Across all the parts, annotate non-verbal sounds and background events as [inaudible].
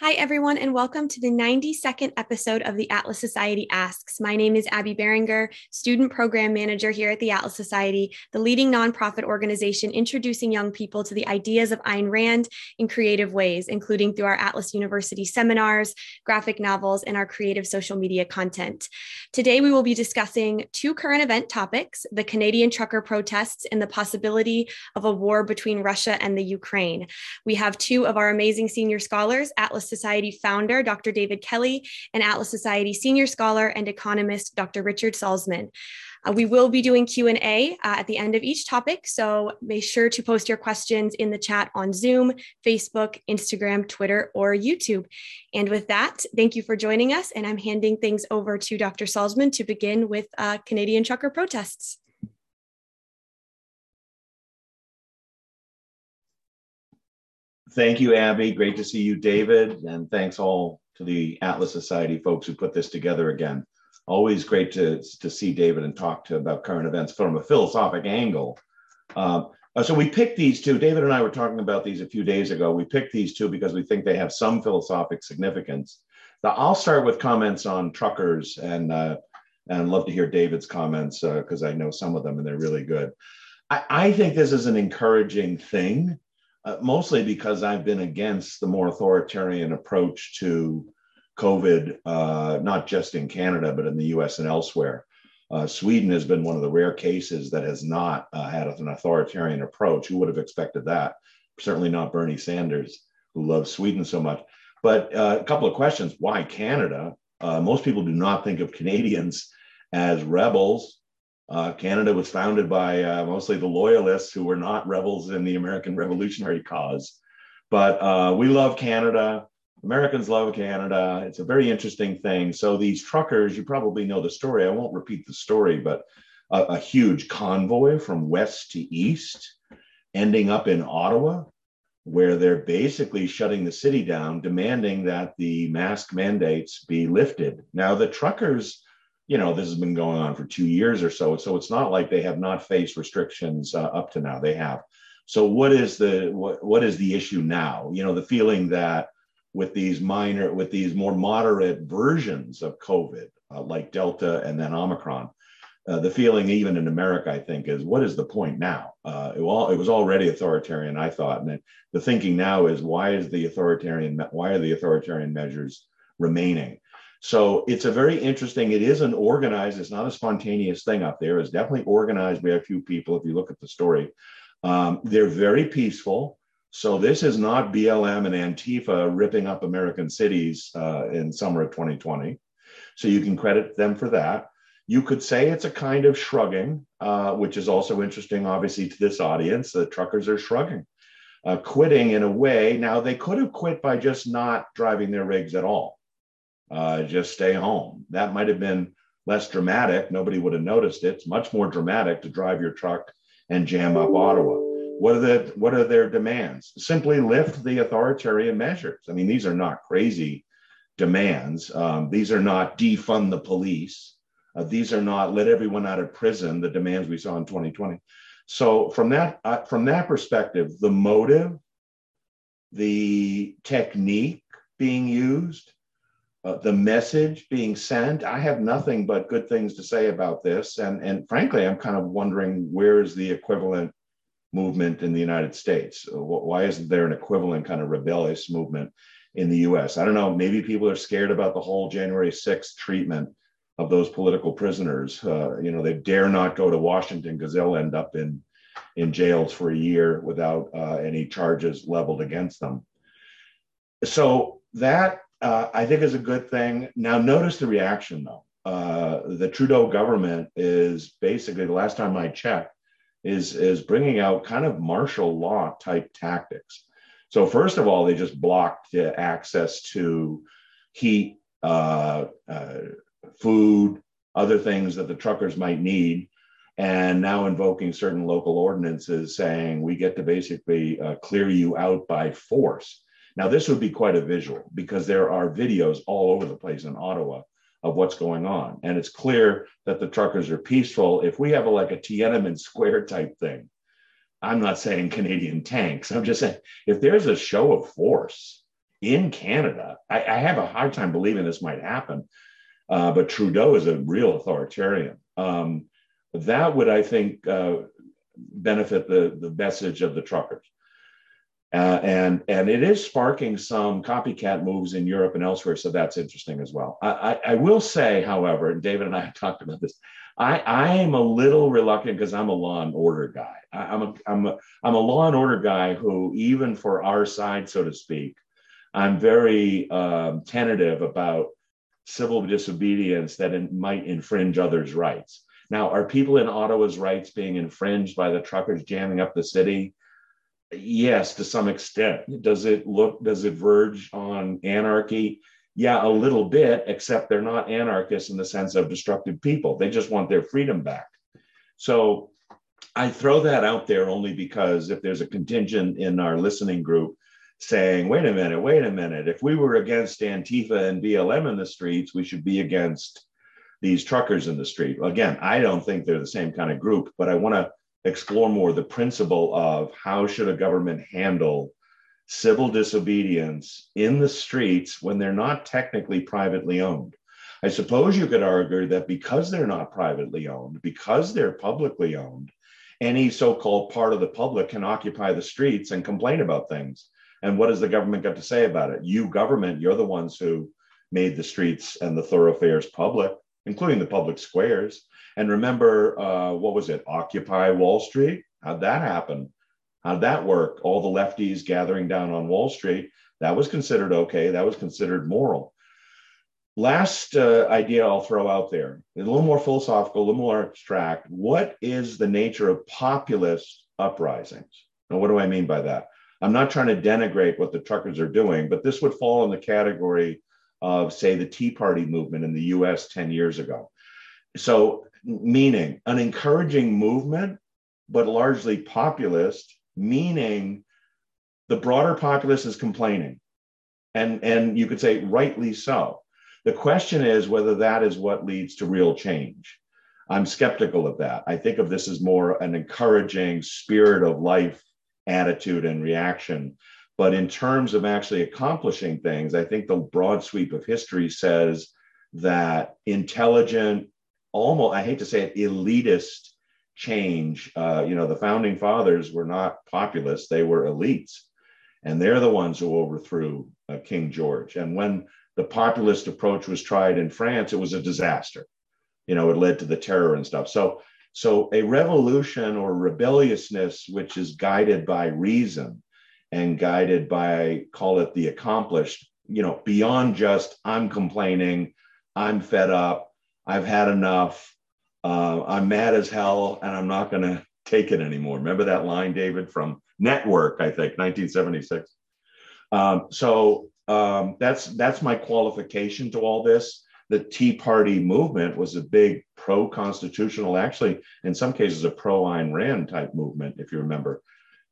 Hi, everyone, and welcome to the 92nd episode of the Atlas Society Asks. My name is Abbie Berringer, Student Program Manager here at the Atlas Society, the leading nonprofit organization introducing young people to the ideas of Ayn Rand in creative ways, including through our Atlas University seminars, graphic novels, and our creative social media content. Today, we will be discussing two current event topics the Canadian trucker protests and the possibility of a war between Russia and the Ukraine. We have two of our amazing senior scholars, Atlas Society founder, Dr. David Kelley, and Atlas Society senior scholar and economist, Dr. Richard Salsman. Uh, we will be doing Q&A uh, at the end of each topic, so make sure to post your questions in the chat on Zoom, Facebook, Instagram, Twitter, or YouTube. And with that, thank you for joining us, and I'm handing things over to Dr. Salzman to begin with uh, Canadian trucker protests. Thank you, Abbie. Great to see you, David. And thanks all to the Atlas Society folks who put this together again. Always great to, to see David and talk to about current events from a philosophic angle. Uh, so we picked these two. David and I were talking about these a few days ago. We picked these two because we think they have some philosophic significance. Now, I'll start with comments on truckers and uh, and love to hear David's comments because uh, I know some of them and they're really good. I, I think this is an encouraging thing uh, mostly because I've been against the more authoritarian approach to COVID, uh, not just in Canada, but in the US and elsewhere. Uh, Sweden has been one of the rare cases that has not uh, had an authoritarian approach. Who would have expected that? Certainly not Bernie Sanders, who loves Sweden so much. But uh, a couple of questions why Canada? Uh, most people do not think of Canadians as rebels uh, Canada was founded by uh, mostly the loyalists who were not rebels in the American Revolutionary cause. But uh, we love Canada. Americans love Canada. It's a very interesting thing. So these truckers, you probably know the story. I won't repeat the story, but a, a huge convoy from west to east, ending up in Ottawa, where they're basically shutting the city down, demanding that the mask mandates be lifted. Now the truckers you know, this has been going on for two years or so. So it's not like they have not faced restrictions uh, up to now. They have. So what is the what, what is the issue now? You know, the feeling that with these minor, with these more moderate versions of COVID, uh, like Delta and then Omicron, uh, the feeling even in America, I think, is what is the point now? Uh, it, all, it was already authoritarian, I thought, and it, the thinking now is why is the authoritarian why are the authoritarian measures remaining? So it's a very interesting, it is an organized, it's not a spontaneous thing up there. It's definitely organized by a few people if you look at the story. Um, they're very peaceful. So this is not BLM and Antifa ripping up American cities uh, in summer of 2020. So you can credit them for that. You could say it's a kind of shrugging, uh, which is also interesting, obviously, to this audience. The truckers are shrugging, uh, quitting in a way. Now, they could have quit by just not driving their rigs at all uh, just stay home. That might have been less dramatic. Nobody would have noticed it. It's much more dramatic to drive your truck and jam up Ottawa. What are the what are their demands? Simply lift the authoritarian measures. I mean, these are not crazy demands. Um, these are not defund the police. Uh, these are not let everyone out of prison. The demands we saw in 2020. So from that uh, from that perspective, the motive, the technique being used, uh, the message being sent. I have nothing but good things to say about this. And, and frankly, I'm kind of wondering where is the equivalent movement in the United States? Uh, why isn't there an equivalent kind of rebellious movement in the US? I don't know. Maybe people are scared about the whole January 6th treatment of those political prisoners. Uh, you know, they dare not go to Washington because they'll end up in, in jails for a year without uh, any charges leveled against them. So that uh, I think is a good thing. Now, notice the reaction though. Uh, the Trudeau government is basically the last time I checked is is bringing out kind of martial law type tactics. So first of all, they just blocked access to heat, uh, uh, food, other things that the truckers might need, and now invoking certain local ordinances saying we get to basically uh, clear you out by force. Now, this would be quite a visual because there are videos all over the place in Ottawa of what's going on. And it's clear that the truckers are peaceful. If we have a, like a Tiananmen Square type thing, I'm not saying Canadian tanks. I'm just saying if there's a show of force in Canada. I, I have a hard time believing this might happen, uh, but Trudeau is a real authoritarian. Um, that would, I think, uh, benefit the, the message of the truckers. Uh, and and it is sparking some copycat moves in Europe and elsewhere, so that's interesting as well. I, I, I will say, however, and David and I [laughs] have talked about this. I, I am a little reluctant because I'm a law and order guy. I, am a I'm a I'm a law and order guy who, even for our side, so to speak, I'm very um, tentative about civil disobedience that might infringe others' rights. Now, are people in Ottawa's rights being infringed by the truckers jamming up the city? Yes, to some extent. Does it look, does it verge on anarchy? Yeah, a little bit, except they're not anarchists in the sense of destructive people. They just want their freedom back. So I throw that out there only because if there's a contingent in our listening group saying, wait a minute, wait a minute, if we were against Antifa and BLM in the streets, we should be against these truckers in the street. Again, I don't think they're the same kind of group, but I want to explore more the principle of how should a government handle civil disobedience in the streets when they're not technically privately owned. I suppose you could argue that because they're not privately owned, because they're publicly owned, any so called part of the public can occupy the streets and complain about things. And what has the government got to say about it? You, government, you're the ones who made the streets and the thoroughfares public, including the public squares. And remember, uh, what was it? Occupy Wall Street? How'd that happen? How'd that work? All the lefties gathering down on Wall Street. That was considered okay. That was considered moral. Last uh, idea I'll throw out there, a little more philosophical, a little more abstract. What is the nature of populist uprisings? Now, what do I mean by that? I'm not trying to denigrate what the truckers are doing, but this would fall in the category of, say, the Tea Party movement in the US 10 years ago. So, meaning an encouraging movement, but largely populist, meaning the broader populace is complaining. And, and you could say rightly so. The question is whether that is what leads to real change. I'm skeptical of that. I think of this as more an encouraging spirit of life attitude and reaction. But in terms of actually accomplishing things, I think the broad sweep of history says that intelligent, almost, I hate to say it, elitist change. Uh, you know, the founding fathers were not populists, they were elites. And they're the ones who overthrew uh, King George. And when the populist approach was tried in France, it was a disaster. You know, it led to the terror and stuff. So, so a revolution or rebelliousness, which is guided by reason and guided by, call it the accomplished, you know, beyond just I'm complaining, I'm fed up, I've had enough, uh, I'm mad as hell and I'm not going to take it anymore. Remember that line, David, from Network, I think, 1976. Um, so um, that's that's my qualification to all this. The Tea Party movement was a big pro-constitutional, actually, in some cases, a pro-Ayn Rand type movement, if you remember,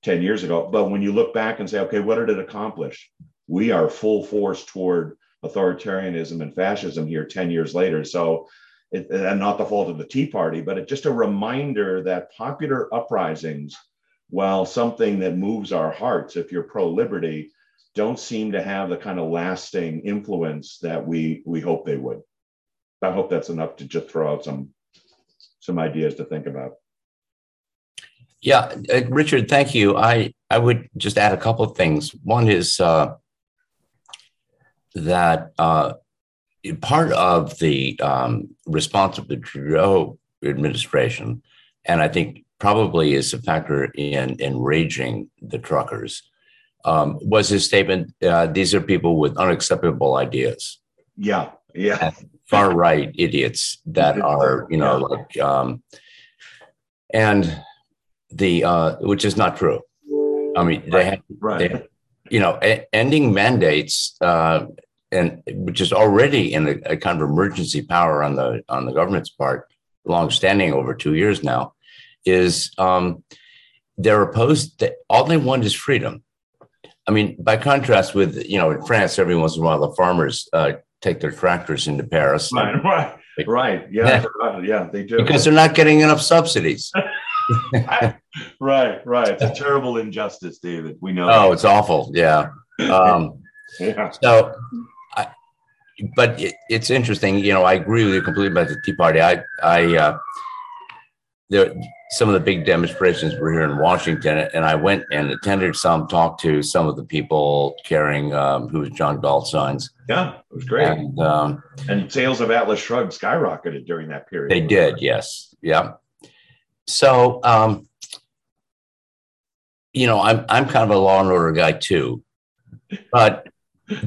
10 years ago. But when you look back and say, okay, what did it accomplish? We are full force toward authoritarianism and fascism here 10 years later. So it, and not the fault of the Tea Party, but it's just a reminder that popular uprisings, while something that moves our hearts, if you're pro liberty, don't seem to have the kind of lasting influence that we we hope they would. I hope that's enough to just throw out some some ideas to think about. Yeah, uh, Richard, thank you. I I would just add a couple of things. One is uh, that uh, part of the um, response of the Trudeau administration, and I think probably is a factor in enraging the truckers, um, was his statement uh, these are people with unacceptable ideas. Yeah, yeah. Far right idiots that are, you know, yeah. like, um, and the, uh, which is not true. I mean, they have, right. They, you know, a- ending mandates uh, and which is already in a, a, kind of emergency power on the on the government's part, long-standing over two years now, is um, they're opposed. To, all they want is freedom. I mean, by contrast with you know in France, every once in a while the farmers uh, take their tractors into Paris. Right, right, right. Yeah, yeah, they do because they're not getting enough subsidies. [laughs] [laughs] right, right. It's a terrible injustice, David. We know. Oh, that. it's awful. Yeah. [laughs] Um, Yeah. So, I, but it, it's interesting. You know, I agree with you completely about the Tea Party. I, I, uh, there, some of the big demonstrations were here in Washington, and I went and attended some, talked to some of the people carrying um, who was John Galt signs. Yeah, it was great. And, um, and sales of Atlas Shrugged skyrocketed during that period. They did, yes, yeah. So, um, you know, I'm I'm kind of a law and order guy too, but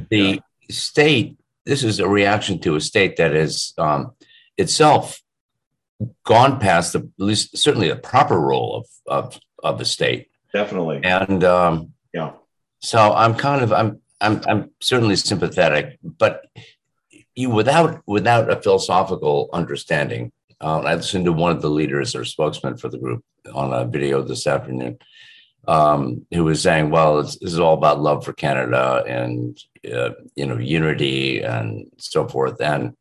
the state. This is a reaction to a state that is um, itself gone past the at least certainly the proper role of of of the state. Definitely. And um, yeah. So I'm kind of I'm I'm I'm certainly sympathetic, but you without without a philosophical understanding. Uh, I listened to one of the leaders or spokesman for the group on a video this afternoon, um, who was saying, "Well, this is all about love for Canada and uh, you know unity and so forth." And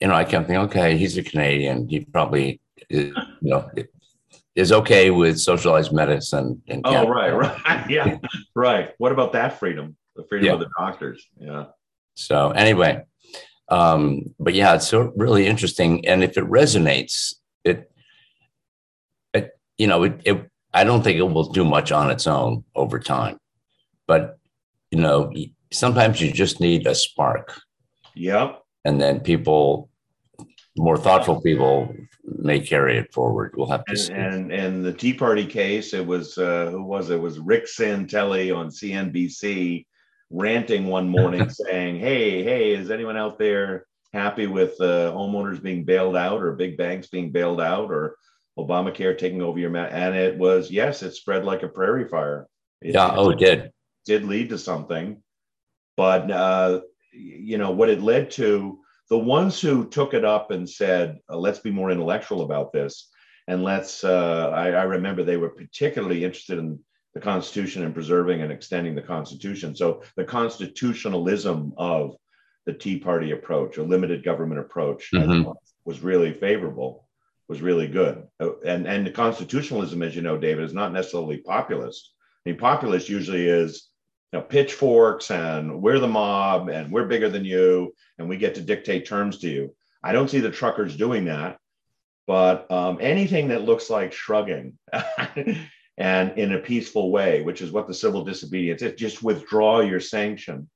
you know, I kept thinking, okay, he's a Canadian. He probably, you know, is okay with socialized medicine. In oh, right, right, [laughs] yeah, right. What about that freedom? The freedom yeah. of the doctors. Yeah. So anyway, um, but yeah, it's so really interesting, and if it resonates, it, it, you know, it, it. I don't think it will do much on its own over time, but you know, sometimes you just need a spark. Yep and then people more thoughtful people may carry it forward. We'll have to and, see. And and the Tea Party case, it was uh, who was it? it was Rick Santelli on CNBC ranting one morning [laughs] saying, "Hey, hey, is anyone out there happy with uh, homeowners being bailed out or big banks being bailed out or Obamacare taking over your mat?" And it was yes, it spread like a prairie fire. It, yeah, oh, it did. Did lead to something, but uh, you know what it led to the ones who took it up and said uh, let's be more intellectual about this and let's uh, I, I, remember they were particularly interested in the constitution and preserving and extending the constitution so the constitutionalism of the tea party approach a limited government approach mm-hmm. was really favorable was really good uh, and and the constitutionalism as you know david is not necessarily populist i mean populist usually is you know, pitchforks and we're the mob and we're bigger than you and we get to dictate terms to you. I don't see the truckers doing that, but um, anything that looks like shrugging [laughs] and in a peaceful way, which is what the civil disobedience is, just withdraw your sanction.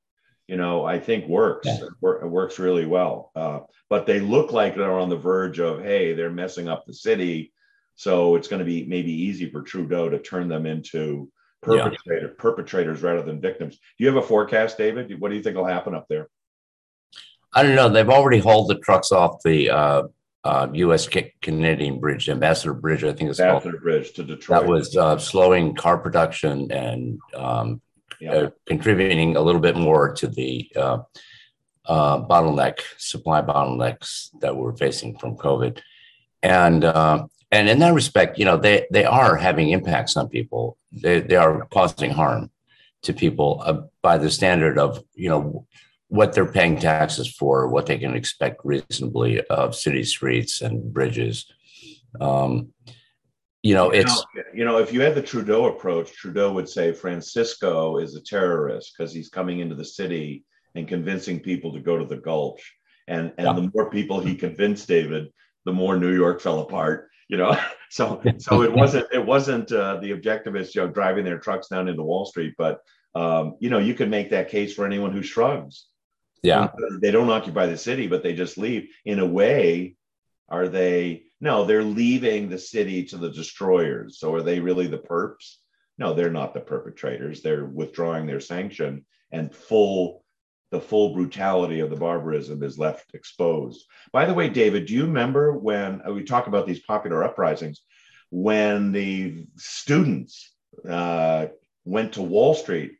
You know, I think works. Yeah. It works really well. Uh, but they look like they're on the verge of, hey, they're messing up the city. So it's going to be maybe easy for Trudeau to turn them into perpetrator, yeah. perpetrators rather than victims. Do you have a forecast, David? What do you think will happen up there? I don't know. They've already hauled the trucks off the uh, uh, U.S. Canadian Bridge, Ambassador Bridge, I think it's Ambassador called. Bridge to Detroit. That was uh, slowing car production and um, yeah. Uh, contributing a little bit more to the uh, uh, bottleneck, supply bottlenecks that we're facing from COVID. And and in that respect, you know, they they are having impacts on people. They they are causing harm to people uh, by the standard of you know what they're paying taxes for, what they can expect reasonably of city streets and bridges. Um, you know, it's you know, if you had the Trudeau approach, Trudeau would say Francisco is a terrorist because he's coming into the city and convincing people to go to the Gulch. And and yeah. the more people he convinced David, the more New York fell apart you know [laughs] so so it [laughs] wasn't it wasn't uh, the objectivists you know driving their trucks down into wall street but um, you know you could make that case for anyone who shrugs yeah. They don't occupy the city but they just leave. In a way are they no they're leaving the city to the destroyers. So are they really the perps? No they're not the perpetrators. They're withdrawing their sanction and full the full brutality of the barbarism is left exposed. By the way, David, do you remember when uh, we talk about these popular uprisings, when the students uh, went to Wall Street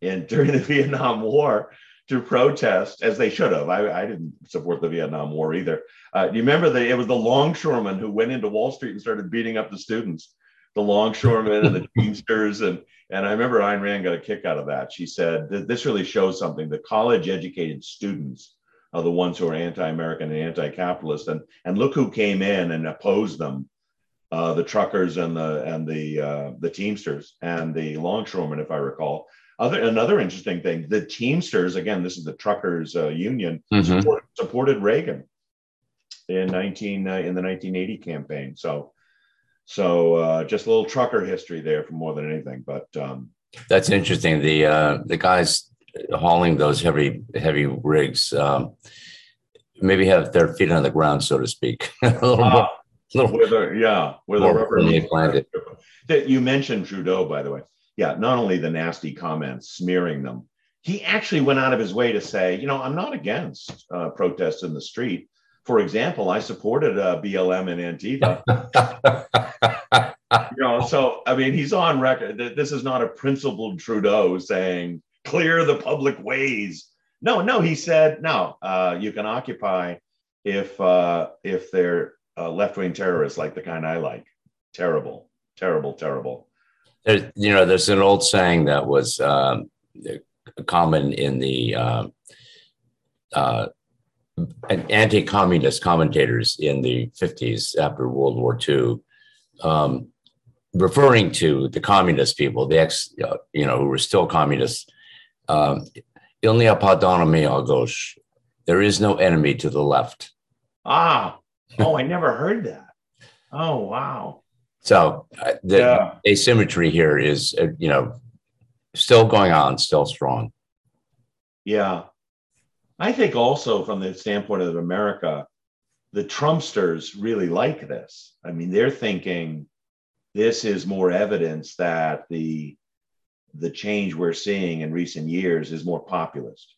and [laughs] during the Vietnam War to protest, as they should have? I, I didn't support the Vietnam War either. Uh, do you remember that it was the longshoremen who went into Wall Street and started beating up the students? The longshoremen and the [laughs] Teamsters and and I remember Ayn Rand got a kick out of that. She said, This really shows something. The college educated students are the ones who are anti American and anti capitalist. And, and look who came in and opposed them uh, the truckers and the, and the, uh, the Teamsters and the longshoremen, if I recall. Other another interesting thing: the Teamsters. Again, this is the truckers uh, union mm-hmm. support, supported Reagan in nineteen uh, in the nineteen eighty campaign. So, so uh, just a little trucker history there for more than anything. But um, that's interesting. The uh, the guys hauling those heavy heavy rigs um, maybe have their feet on the ground, so to speak. [laughs] a little uh, more, little where the, yeah, where the rubber planted. You mentioned Trudeau, by the way. Yeah, not only the nasty comments smearing them, he actually went out of his way to say, you know, I'm not against uh, protests in the street. For example, I supported uh, BLM and Antifa. [laughs] you know, so I mean, he's on record. This is not a principled Trudeau saying clear the public ways. No, no, he said no. Uh, you can occupy if uh, if they're uh, left wing terrorists like the kind I like. Terrible, terrible, terrible. There's, you know, there's an old saying that was um, common in the uh, uh, anti-communist commentators in the 50s after World War II, um, referring to the communist people, the ex, you know, who were still communists. Um, Il n'y a pas d'ennemi à gauche. There is no enemy to the left. Ah, oh, I never heard that. Oh, wow. So uh, the yeah. asymmetry here is, uh, you know, still going on, still strong. Yeah. I think also from the standpoint of America, the Trumpsters really like this. I mean, they're thinking this is more evidence that the the change we're seeing in recent years is more populist.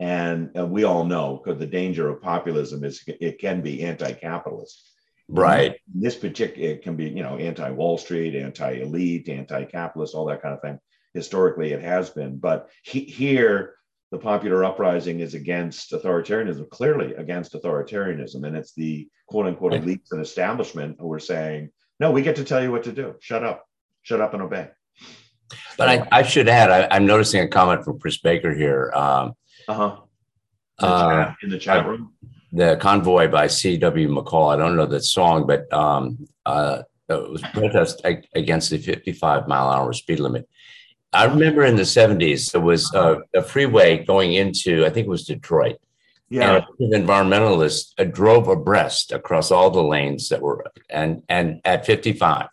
And uh, we all know because the danger of populism is it can be anti-capitalist. Right. In this particular, it can be, you know, anti-Wall Street, anti-elite, anti-capitalist, all that kind of thing. Historically, it has been. But he, here, the popular uprising is against authoritarianism, clearly against authoritarianism. And it's the quote unquote elites and establishment who are saying, no, we get to tell you what to do. Shut up. Shut up and obey. But I, I should add, I, am noticing a comment from Chris Baker here. Um, uh-huh. Uh, in the chat room. The convoy by C.W. McCall. I don't know that song, but um, uh, it was protest against the 55 mile an hour speed limit. I remember in the 70s, there was a, a freeway going into, I think it was Detroit. Yeah. And an environmentalist uh, drove abreast across all the lanes that were, and, and at 55.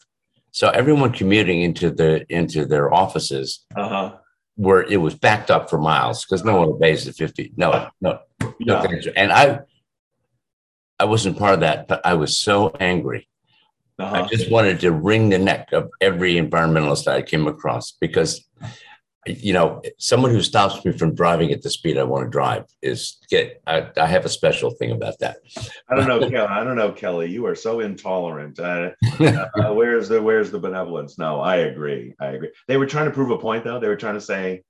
So everyone commuting into the into their offices uh-huh. where it was backed up for miles because no one obeys the 50. No, no, no. And I I wasn't part of that, but I was so angry. Uh-huh. I just wanted to wring the neck of every environmentalist I came across because you know, someone who stops me from driving at the speed I want to drive is get. I, I have a special thing about that. I don't know, Kelley. I don't know, Kelley. You are so intolerant. Uh, uh, where's the Where's the benevolence? No, I agree. I agree. They were trying to prove a point, though. They were trying to say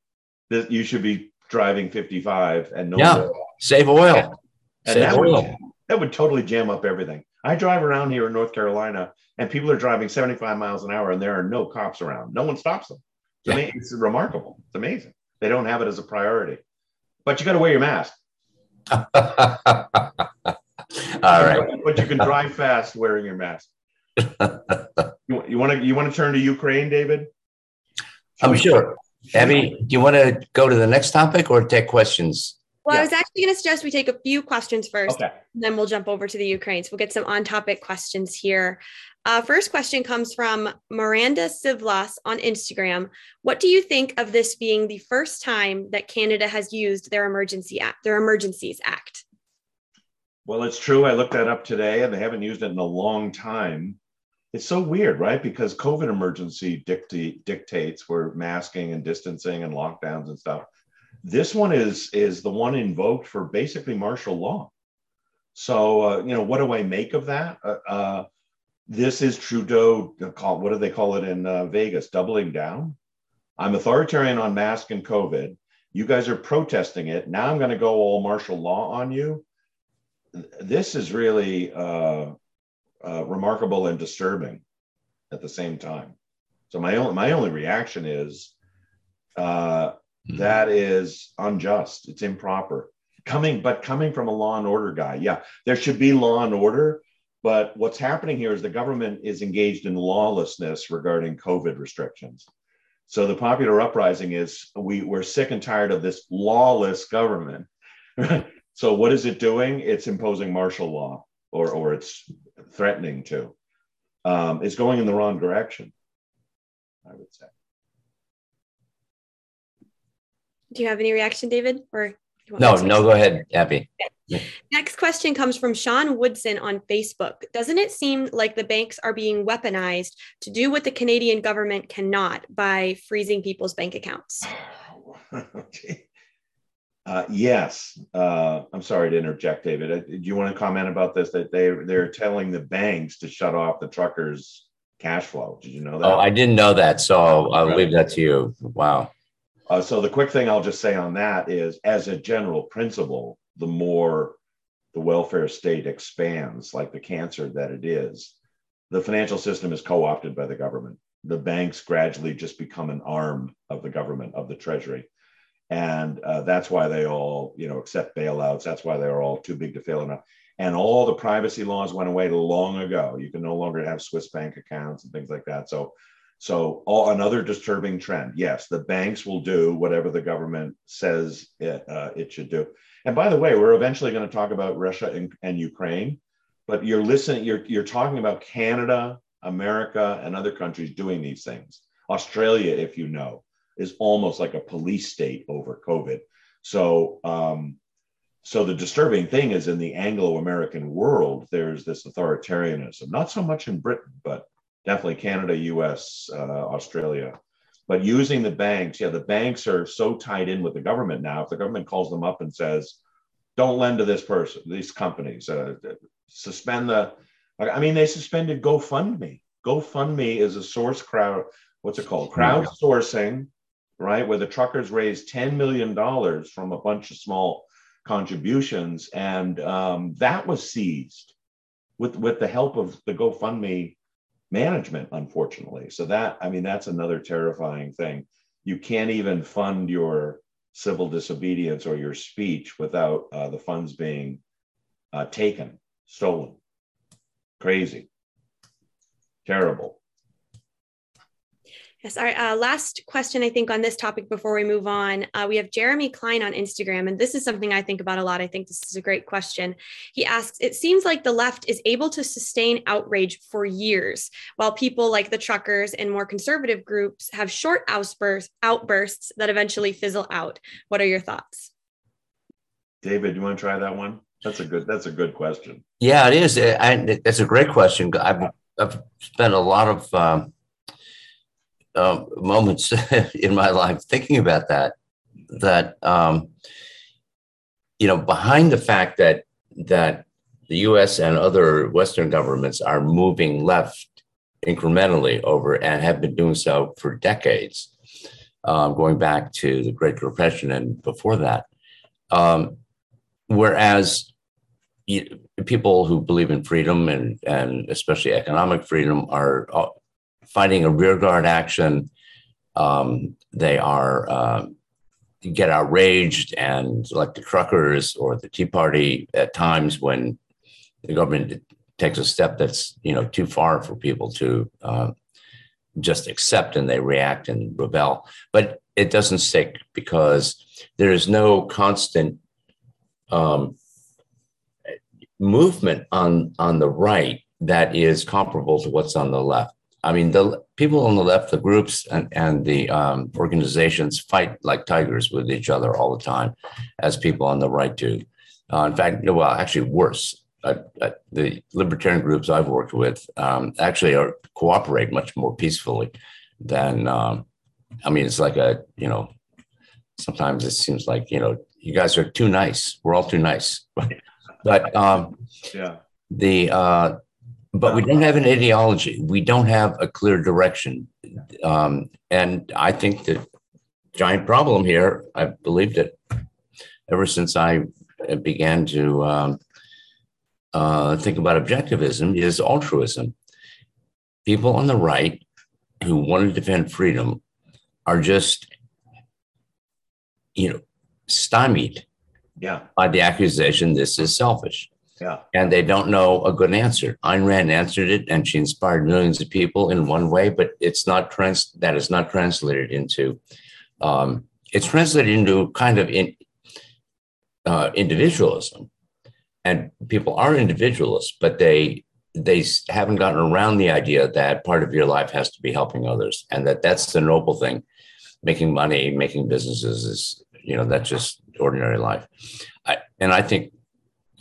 that you should be driving 55 and no yeah, save oil. And, save oil. Would, that would totally jam up everything. I drive around here in North Carolina, and people are driving 75 miles an hour, and there are no cops around. No one stops them. It's, yeah. it's remarkable. It's amazing. They don't have it as a priority, but you got to wear your mask. [laughs] All right. [laughs] But you can drive fast wearing your mask. [laughs] you want to you want to turn to Ukraine, David? Should I'm sure. Abbie, do you want to go to the next topic or take questions? Well, yeah. I was actually going to suggest we take a few questions first, okay. then we'll jump over to the Ukraine. So we'll get some on-topic questions here. Uh, first question comes from Miranda Sivlas on Instagram. What do you think of this being the first time that Canada has used their emergency act, their Emergencies Act? Well, it's true. I looked that up today, and they haven't used it in a long time. It's so weird, right? Because COVID emergency dictate, dictates where masking and distancing and lockdowns and stuff. This one is is the one invoked for basically martial law. So, uh, you know, what do I make of that? Uh, uh this is Trudeau, call, what do they call it in uh, Vegas? Doubling down. I'm authoritarian on mask and COVID. You guys are protesting it. Now I'm going to go all martial law on you. This is really uh, uh, remarkable and disturbing at the same time. So my only my only reaction is uh, mm-hmm. that is unjust. It's improper. Coming, but coming from a law and order guy, yeah, there should be law and order, but what's happening here is the government is engaged in lawlessness regarding COVID restrictions. So the popular uprising is we, we're sick and tired of this lawless government. [laughs] so what is it doing? It's imposing martial law or, or it's threatening to. Um, it's going in the wrong direction, I would say. Do you have any reaction, David? Or no, no, go ahead, Abbie. Next question comes from Sean Woodson on Facebook. Doesn't it seem like the banks are being weaponized to do what the Canadian government cannot by freezing people's bank accounts? okay. [laughs] Uh, yes, uh, I'm sorry to interject, David. Uh, do you want to comment about this? That they they're telling the banks to shut off the truckers' cash flow. Did you know that? Oh, I didn't know that, so I'll right. leave that to you. Wow. Uh, so the quick thing I'll just say on that is, as a general principle, the more the welfare state expands, like the cancer that it is, the financial system is co-opted by the government. The banks gradually just become an arm of the government of the treasury, and uh, that's why they all, you know, accept bailouts. That's why they're all too big to fail enough. And all the privacy laws went away long ago. You can no longer have Swiss bank accounts and things like that. So so, all, another disturbing trend. Yes, the banks will do whatever the government says it, uh, it should do. And by the way, we're eventually going to talk about Russia and, and Ukraine, but you're listening. You're you're talking about Canada, America, and other countries doing these things. Australia, if you know, is almost like a police state over COVID. So, um, so the disturbing thing is in the Anglo-American world, there's this authoritarianism. Not so much in Britain, but definitely Canada, US, uh, Australia. But using the banks, yeah, the banks are so tied in with the government now. If the government calls them up and says, don't lend to this person, these companies, uh, suspend the, I mean, they suspended GoFundMe. GoFundMe is a source crowd, what's it called? Crowdsourcing, right? Where the truckers raised $10 million from a bunch of small contributions. And um, that was seized with, with the help of the GoFundMe management, unfortunately. So that, I mean, that's another terrifying thing. You can't even fund your civil disobedience or your speech without uh, the funds being uh, taken, stolen. Crazy. Terrible. Yes, our uh, last question, I think, on this topic before we move on. Uh, we have Jeremy Klein on Instagram, and this is something I think about a lot. I think this is a great question. He asks It seems like the left is able to sustain outrage for years, while people like the truckers and more conservative groups have short outbursts, outbursts that eventually fizzle out. What are your thoughts? David, do you want to try that one? That's a good. That's a good question. Yeah, it is. I, that's a great question. I've, I've spent a lot of um, uh, moments [laughs] in my life thinking about that. That um, you know, behind the fact that that the U.S. and other Western governments are moving left incrementally over and have been doing so for decades, um, going back to the Great Depression and before that. Um, whereas you, people who believe in freedom and, and especially economic freedom are uh, fighting a rearguard action. Um, they are uh, get outraged and like the truckers or the Tea Party at times when the government takes a step that's you know too far for people to uh, just accept and they react and rebel. But it doesn't stick because there is no constant um, movement on on the right that is comparable to what's on the left. I mean, the people on the left, the groups and, and the um, organizations fight like tigers with each other all the time, as people on the right do. Uh, in fact, well, actually worse. Uh, uh, the libertarian groups I've worked with um, actually are cooperate much more peacefully than. Um, I mean, it's like a you know. Sometimes it seems like you know you guys are too nice. We're all too nice, [laughs] but um, yeah. The uh, but we don't have an ideology. We don't have a clear direction. Um, and I think the giant problem here, I've believed it ever since I began to um, uh, think about objectivism, is altruism. People on the right who want to defend freedom are just, you know, stymied yeah. by the accusation this is selfish. Yeah. And they don't know a good answer. Ayn Rand answered it and she inspired millions of people in one way, but it's not trans that is not translated into um, it's translated into kind of in, uh, individualism. And people are individualists, but they they haven't gotten around the idea that part of your life has to be helping others and that that's the noble thing making money making businesses is you know that's just ordinary life I, and i think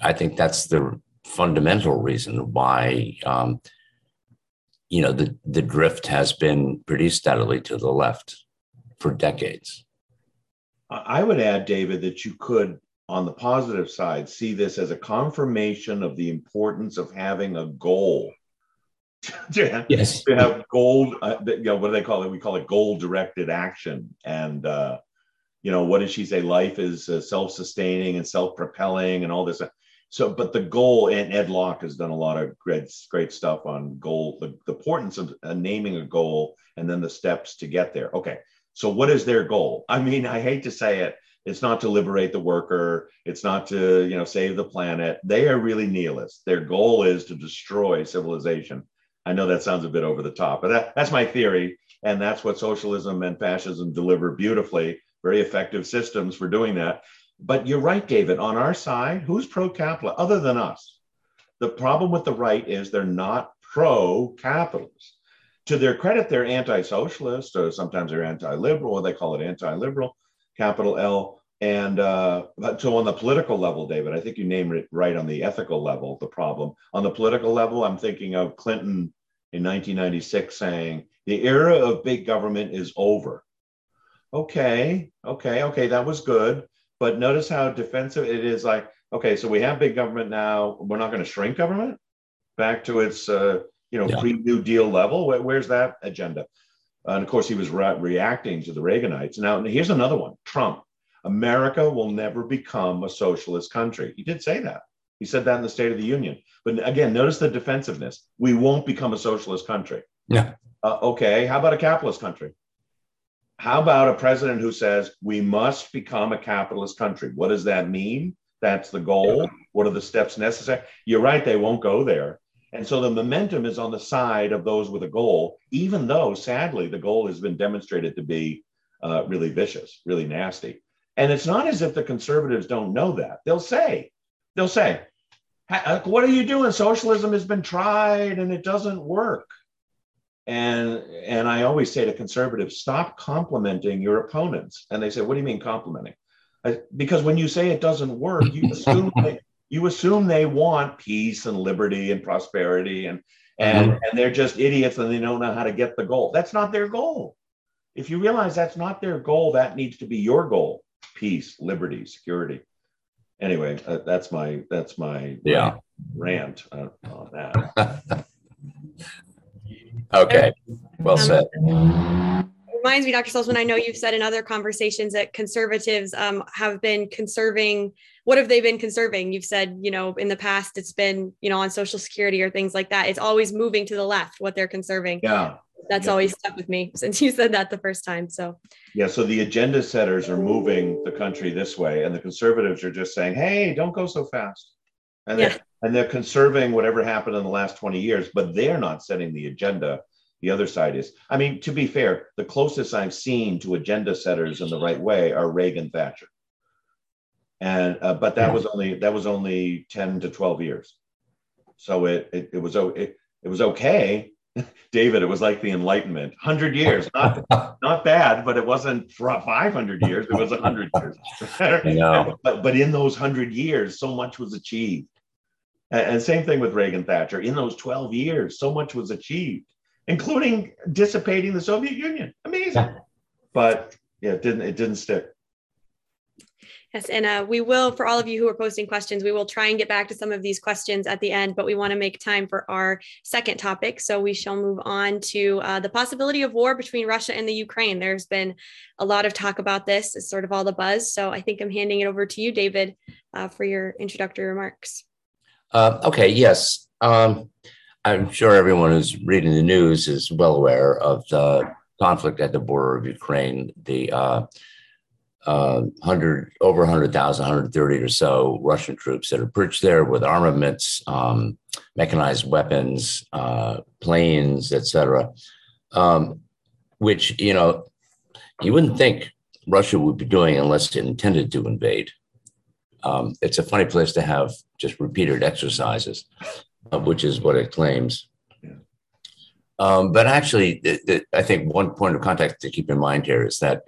i think that's the fundamental reason why um, you know the the drift has been pretty steadily to the left for decades i would add david that you could on the positive side, see this as a confirmation of the importance of having a goal. [laughs] to, have, yes. to have goal, uh, you know, what do they call it? We call it goal directed action. And, uh, you know, what does she say? Life is uh, self sustaining and self propelling and all this. So, but the goal, and Ed Locke has done a lot of great, great stuff on goal, the, the importance of uh, naming a goal and then the steps to get there. Okay. So, what is their goal? I mean, I hate to say it, it's not to liberate the worker. It's not to, you know, save the planet. They are really nihilists. Their goal is to destroy civilization. I know that sounds a bit over the top, but that, that's my theory. And that's what socialism and fascism deliver beautifully, very effective systems for doing that. But you're right, David. On our side, who's pro capitalist other than us? The problem with the right is they're not pro capitalist. To their credit, they're anti socialist, or sometimes they're anti liberal, or they call it anti liberal capital L. And uh, but so on the political level, David, I think you named it right on the ethical level, the problem. On the political level, I'm thinking of Clinton in 1996 saying, the era of big government is over. Okay, okay, okay, that was good. But notice how defensive it is like, okay, so we have big government now. We're not going to shrink government back to its, uh, you know, yeah. pre-New Deal level. Where, where's that agenda? And of course, he was re- reacting to the Reaganites. Now, here's another one Trump. America will never become a socialist country. He did say that. He said that in the State of the Union. But again, notice the defensiveness. We won't become a socialist country. Yeah. Uh, okay. How about a capitalist country? How about a president who says we must become a capitalist country? What does that mean? That's the goal. What are the steps necessary? You're right, they won't go there. And so the momentum is on the side of those with a goal, even though sadly the goal has been demonstrated to be uh, really vicious, really nasty. And it's not as if the conservatives don't know that. They'll say, they'll say, uh, what are you doing? Socialism has been tried and it doesn't work. And, and I always say to conservatives, stop complimenting your opponents. And they say, what do you mean complimenting? I, because when you say it doesn't work, you assume [laughs] they, you assume they want peace and liberty and prosperity and and mm-hmm. and they're just idiots and they don't know how to get the goal that's not their goal if you realize that's not their goal that needs to be your goal peace liberty security anyway uh, that's my that's my yeah rant, uh, on that [laughs] okay well said reminds me, Dr. Salsman, I know you've said in other conversations that conservatives um, have been conserving. What have they been conserving? You've said, you know, in the past, it's been, you know, on Social Security or things like that. It's always moving to the left, what they're conserving. Yeah. That's yeah. always stuck with me [laughs] since you said that the first time. So, yeah. So the agenda setters are moving the country this way, and the conservatives are just saying, hey, don't go so fast. And, yeah. they're, and they're conserving whatever happened in the last 20 years, but they're not setting the agenda the other side is. I mean, to be fair, the closest I've seen to agenda setters in the right way are Reagan Thatcher. And uh, but that was only that was only 10 to 12 years. So it it, it was it, it was okay. [laughs] David, it was like the Enlightenment, 100 years, not [laughs] not bad, but it wasn't 500 years, it was 100 years. [laughs] but, but in those 100 years, so much was achieved. And, and same thing with Reagan Thatcher. In those 12 years, so much was achieved including dissipating the Soviet Union. Amazing. Yeah. But yeah, it didn't it didn't stick. Yes, and uh, we will, for all of you who are posting questions, we will try and get back to some of these questions at the end, but we want to make time for our second topic. So we shall move on to uh, the possibility of war between Russia and the Ukraine. There's been a lot of talk about this, it's sort of all the buzz. So I think I'm handing it over to you, David, uh, for your introductory remarks. Uh, okay, yes. Um, I'm sure everyone who's reading the news is well aware of the conflict at the border of Ukraine. The uh, uh, 100 over 100,000, 130 or so Russian troops that are perched there with armaments, um, mechanized weapons, uh, planes, etc. Um, which you know you wouldn't think Russia would be doing unless it intended to invade. Um, it's a funny place to have just repeated exercises, uh, which is what it claims. Um, but actually, the, the, I think one point of context to keep in mind here is that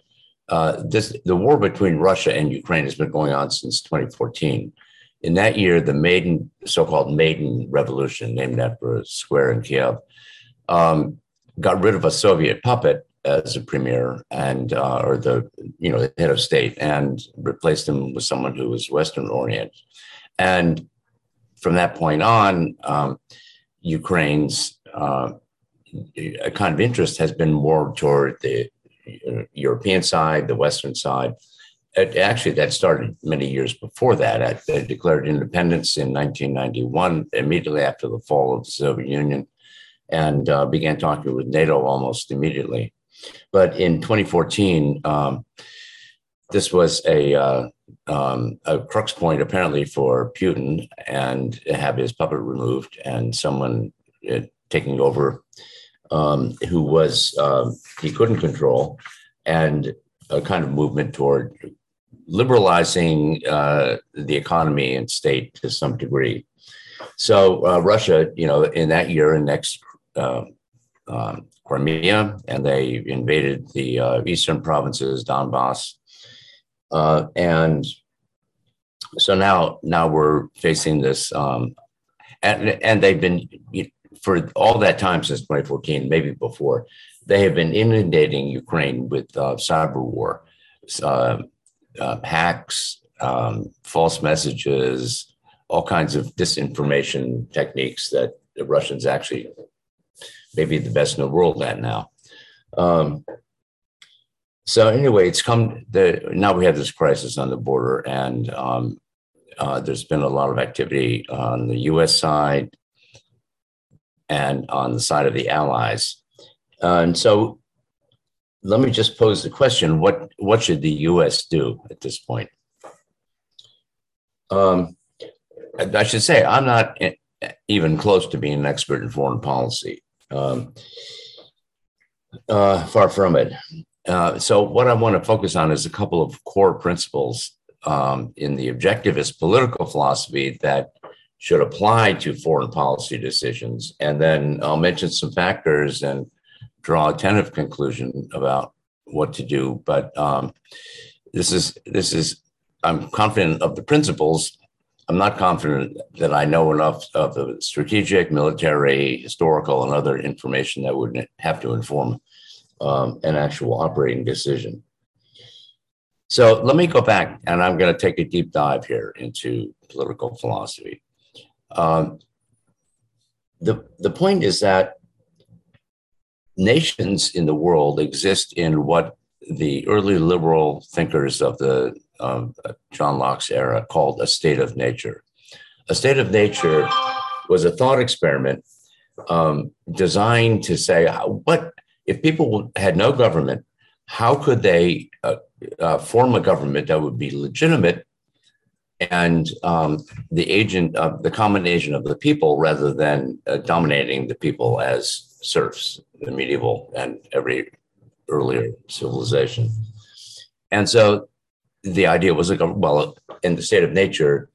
uh, this the war between Russia and Ukraine has been going on since 2014. In that year, the Maidan, so-called Maidan Revolution, named after a square in Kiev, um, got rid of a Soviet puppet as a premier and uh, or the you know the head of state and replaced him with someone who was Western oriented. And from that point on, um, Ukraine's uh, kind of interest has been more toward the European side, the Western side. It, actually, that started many years before that. They declared independence in 1991, immediately after the fall of the Soviet Union, and uh, began talking with NATO almost immediately. But in 2014, um, this was a, uh, um, a crux point apparently for Putin and have his puppet removed and someone uh, taking over um, who was um, he couldn't control, and a kind of movement toward liberalizing uh, the economy and state to some degree. So uh, Russia, you know, in that year and next uh, um, Crimea, and they invaded the uh, eastern provinces, Donbass, uh, and so now now we're facing this, um, and and they've been for all that time since 2014, maybe before, they have been inundating Ukraine with uh, cyber war, uh, uh, hacks, um, false messages, all kinds of disinformation techniques that the Russians actually maybe the best in the world at now. Um, so anyway, it's come. The, now we have this crisis on the border, and um, uh, there's been a lot of activity on the U.S. side and on the side of the Allies. And so let me just pose the question what, what should the US do at this point? Um, I should say, I'm not even close to being an expert in foreign policy. Um, uh, far from it. Uh, so, what I want to focus on is a couple of core principles um, in the objectivist political philosophy that should apply to foreign policy decisions. And then I'll mention some factors and draw a tentative conclusion about what to do. But um, this is this is I'm confident of the principles. I'm not confident that I know enough of the strategic, military, historical, and other information that would have to inform um, an actual operating decision. So let me go back, and I'm going to take a deep dive here into political philosophy. Um, the, the point is that nations in the world exist in what the early liberal thinkers of the um, John Locke's era called a state of nature. A state of nature was a thought experiment um, designed to say, what if people had no government, how could they uh, uh, form a government that would be legitimate and um, the agent of the common agent of the people rather than uh, dominating the people as serfs, the medieval and every earlier civilization. And so the idea was like, well, in the state of nature,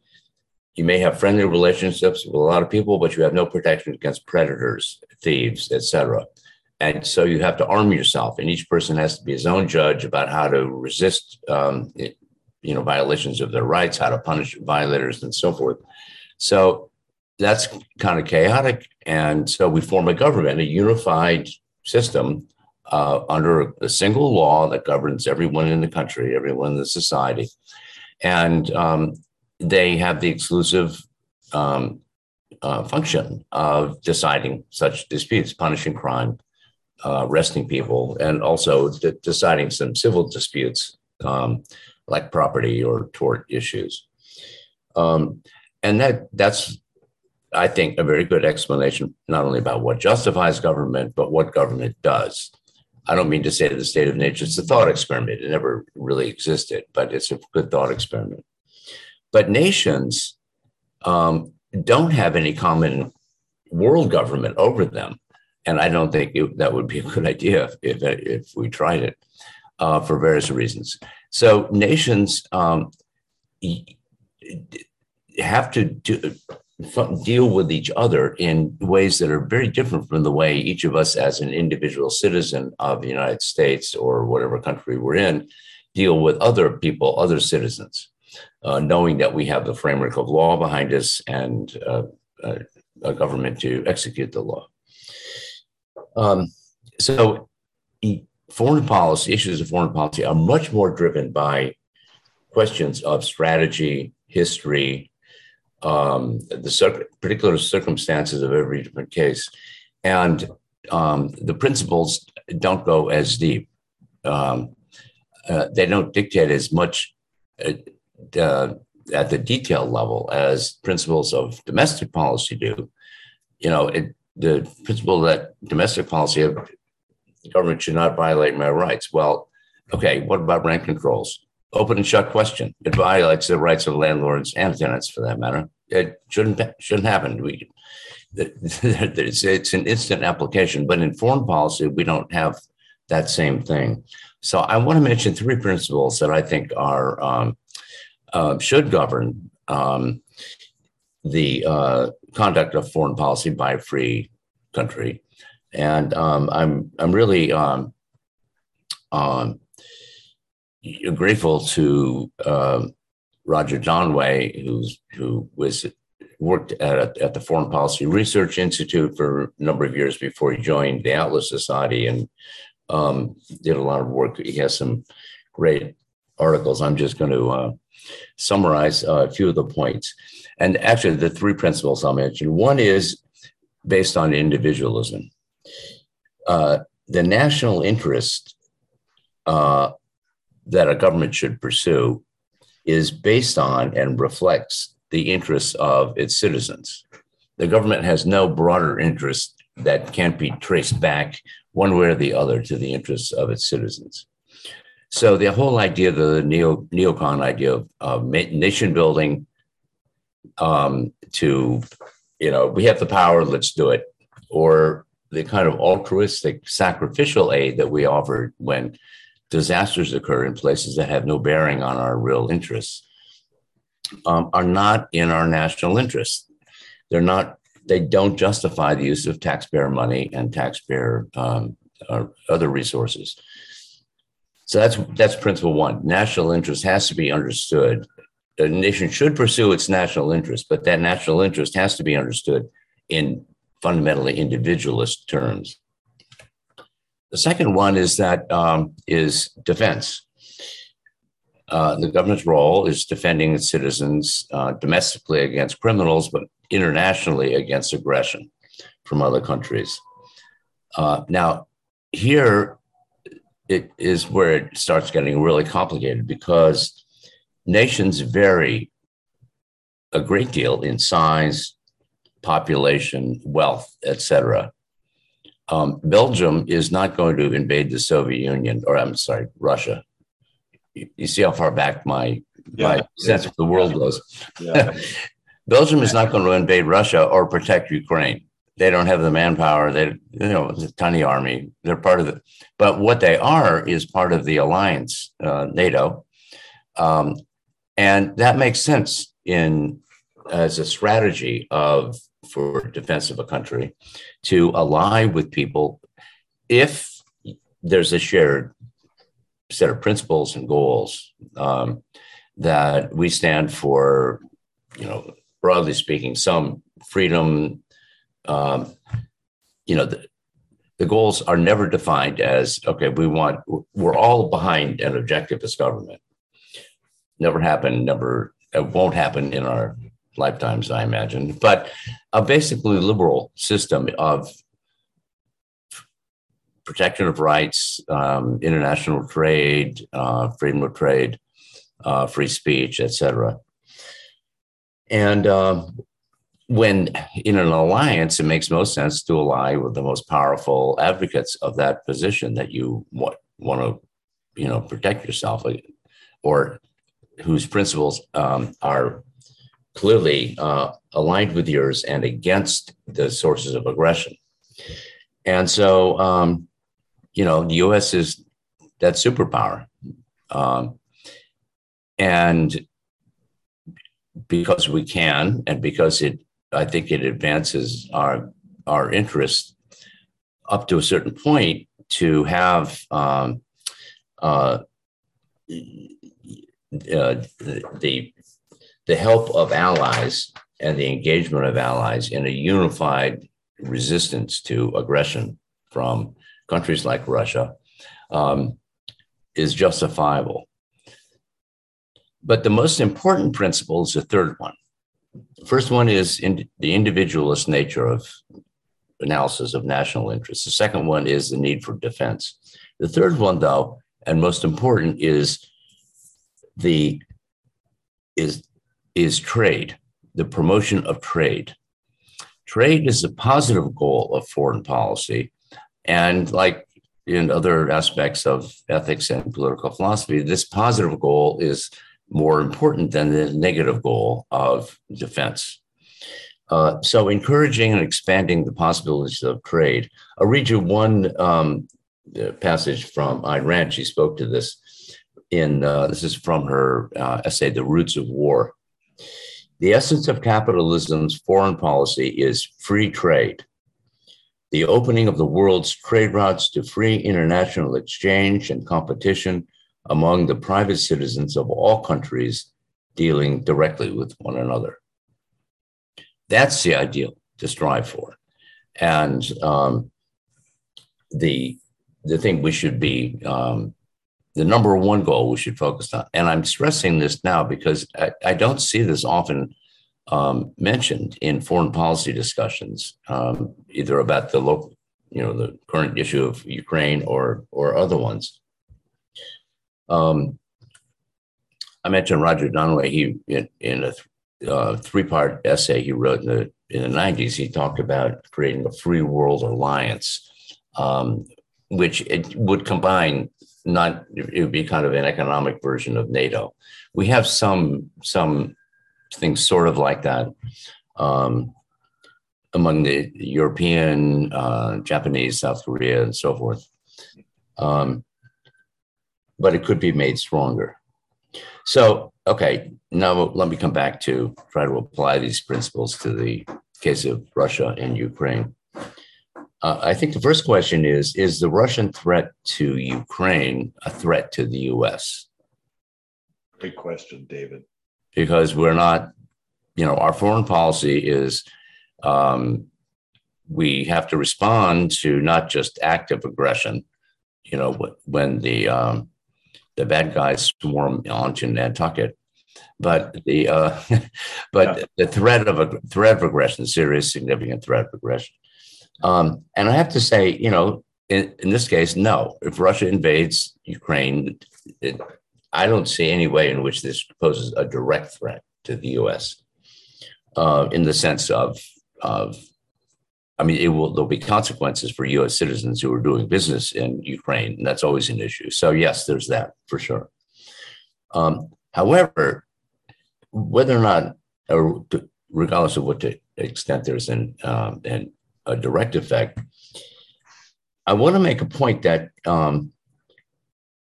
you may have friendly relationships with a lot of people, but you have no protection against predators, thieves, etc. And so you have to arm yourself, and each person has to be his own judge about how to resist um, you know violations of their rights, how to punish violators, and so forth. So that's kind of chaotic, and so we form a government, a unified system uh, under a single law that governs everyone in the country, everyone in the society, and um, they have the exclusive um, uh, function of deciding such disputes, punishing crime, uh, arresting people, and also de- deciding some civil disputes. Um, like property or tort issues. Um, and that that's, I think, a very good explanation not only about what justifies government, but what government does. I don't mean to say the state of nature. It's a thought experiment. It never really existed, but it's a good thought experiment. But nations um, don't have any common world government over them. And I don't think it, that would be a good idea if, if we tried it uh, for various reasons. So nations um, have to do, deal with each other in ways that are very different from the way each of us, as an individual citizen of the United States or whatever country we're in, deal with other people, other citizens, uh, knowing that we have the framework of law behind us and uh, uh a government to execute the law. Um, so, foreign policy issues of foreign policy are much more driven by questions of strategy, history, um, the particular circumstances of every different case. And um, the principles don't go as deep. Um, uh, they don't dictate as much uh, uh, at the detail level as principles of domestic policy do. You know, it, the principle that domestic policy of government should not violate my rights. Well, okay, what about rent controls? Open and shut question. It violates the rights of landlords and tenants, for that matter. It shouldn't shouldn't happen. We [laughs] it's, it's an instant application, but in foreign policy, we don't have that same thing. So I want to mention three principles that I think are um, uh, should govern um, the uh, conduct of foreign policy by a free country, and um, I'm I'm really um, um, grateful to um, Roger Donway, who's who was worked at, at the Foreign Policy Research Institute for a number of years before he joined the Atlas Society and um, did a lot of work. He has some great articles. I'm just going to uh, summarize uh, a few of the points. And actually, the three principles I'll mention one is based on individualism. Uh, the national interest uh, that a government should pursue is based on and reflects the interests of its citizens. The government has no broader interest that can't be traced back one way or the other to the interests of its citizens. So the whole idea, the neo neocon idea of, of nation building, um, to you know we have the power, let's do it, or the kind of altruistic sacrificial aid that we offered when disasters occur in places that have no bearing on our real interests um, are not in our national interest. They're not. They don't justify the use of taxpayer money and taxpayer um, other resources. So that's that's principle one. National interest has to be understood. A nation should pursue its national interest, but that national interest has to be understood in fundamentally individualist terms. The second one is that um, is defense. Uh, the government's role is defending its citizens uh, domestically against criminals, but internationally against aggression from other countries. Uh, now, here it is where it starts getting really complicated because nations vary a great deal in size, population, wealth, etc. Um, Belgium is not going to invade the Soviet Union, or I'm sorry, Russia. You, you see how far back my yeah. my sense of the world goes. Yeah. [laughs] [laughs] Belgium is not going to invade Russia or protect Ukraine. They don't have the manpower. They, you know, it's a tiny army. They're part of it. But what they are is part of the alliance, uh, NATO, um, and that makes sense in as a strategy of for defense of a country to ally with people if there's a shared set of principles and goals um, that we stand for, you know, broadly speaking, some freedom. Um, you know, the, the goals are never defined as okay, we want, we're all behind an objectivist government. Never happened, never, it won't happen in our lifetimes, I imagine, but a basically liberal system of protection of rights, um, international trade, uh, freedom of trade, uh, free speech, etc. And um, when in an alliance, it makes most sense to ally with the most powerful advocates of that position that you want, want to, you know, protect yourself, or whose principles um, are clearly uh, aligned with yours and against the sources of aggression. And so, um, you know, the U.S. is that superpower, um, and because we can, and because it I think it advances our our interest up to a certain point to have um, uh, uh, the the help of allies and the engagement of allies in a unified resistance to aggression from countries like Russia um, is justifiable. But the most important principle is the third one. The first one is in the individualist nature of analysis of national interests. The second one is the need for defense. The third one, though, and most important, is the is is trade, the promotion of trade. Trade is a positive goal of foreign policy, and like in other aspects of ethics and political philosophy, this positive goal is more important than the negative goal of defense. Uh, so, encouraging and expanding the possibilities of trade. I'll read you one um, passage from Ayn Rand. She spoke to this in uh, this is from her uh, essay, "The Roots of War." The essence of capitalism's foreign policy is free trade, the opening of the world's trade routes to free international exchange and competition among the private citizens of all countries dealing directly with one another. That's the ideal to strive for. And um, the, the thing we should be, um, the number one goal we should focus on. And I'm stressing this now because I, I don't see this often um, mentioned in foreign policy discussions, um, either about the local, you know, the current issue of Ukraine or or other ones. Um, I mentioned Roger Donway. He in, in a uh, three-part essay he wrote in the in the '90s. He talked about creating a free world alliance, um, which it would combine. Not it would be kind of an economic version of NATO. We have some some things sort of like that um, among the European, uh, Japanese, South Korea, and so forth. Um, but it could be made stronger. So, okay, now let me come back to try to apply these principles to the case of Russia and Ukraine. Uh, I think the first question is Is the Russian threat to Ukraine a threat to the US? Great question, David. Because we're not, you know, our foreign policy is um, we have to respond to not just active aggression, you know, when the um, the bad guys swarm onto Nantucket. But the uh, [laughs] but yeah. the threat of a threat of aggression, serious, significant threat of aggression. Um, and I have to say, you know, in, in this case, no. If Russia invades Ukraine, it, I don't see any way in which this poses a direct threat to the U.S. Uh, in the sense of of I mean, it will there'll be consequences for U.S. citizens who are doing business in Ukraine, and that's always an issue. So yes, there's that for sure. Um, however, whether or not, or regardless of what extent there's an, um, an a direct effect, I want to make a point that um,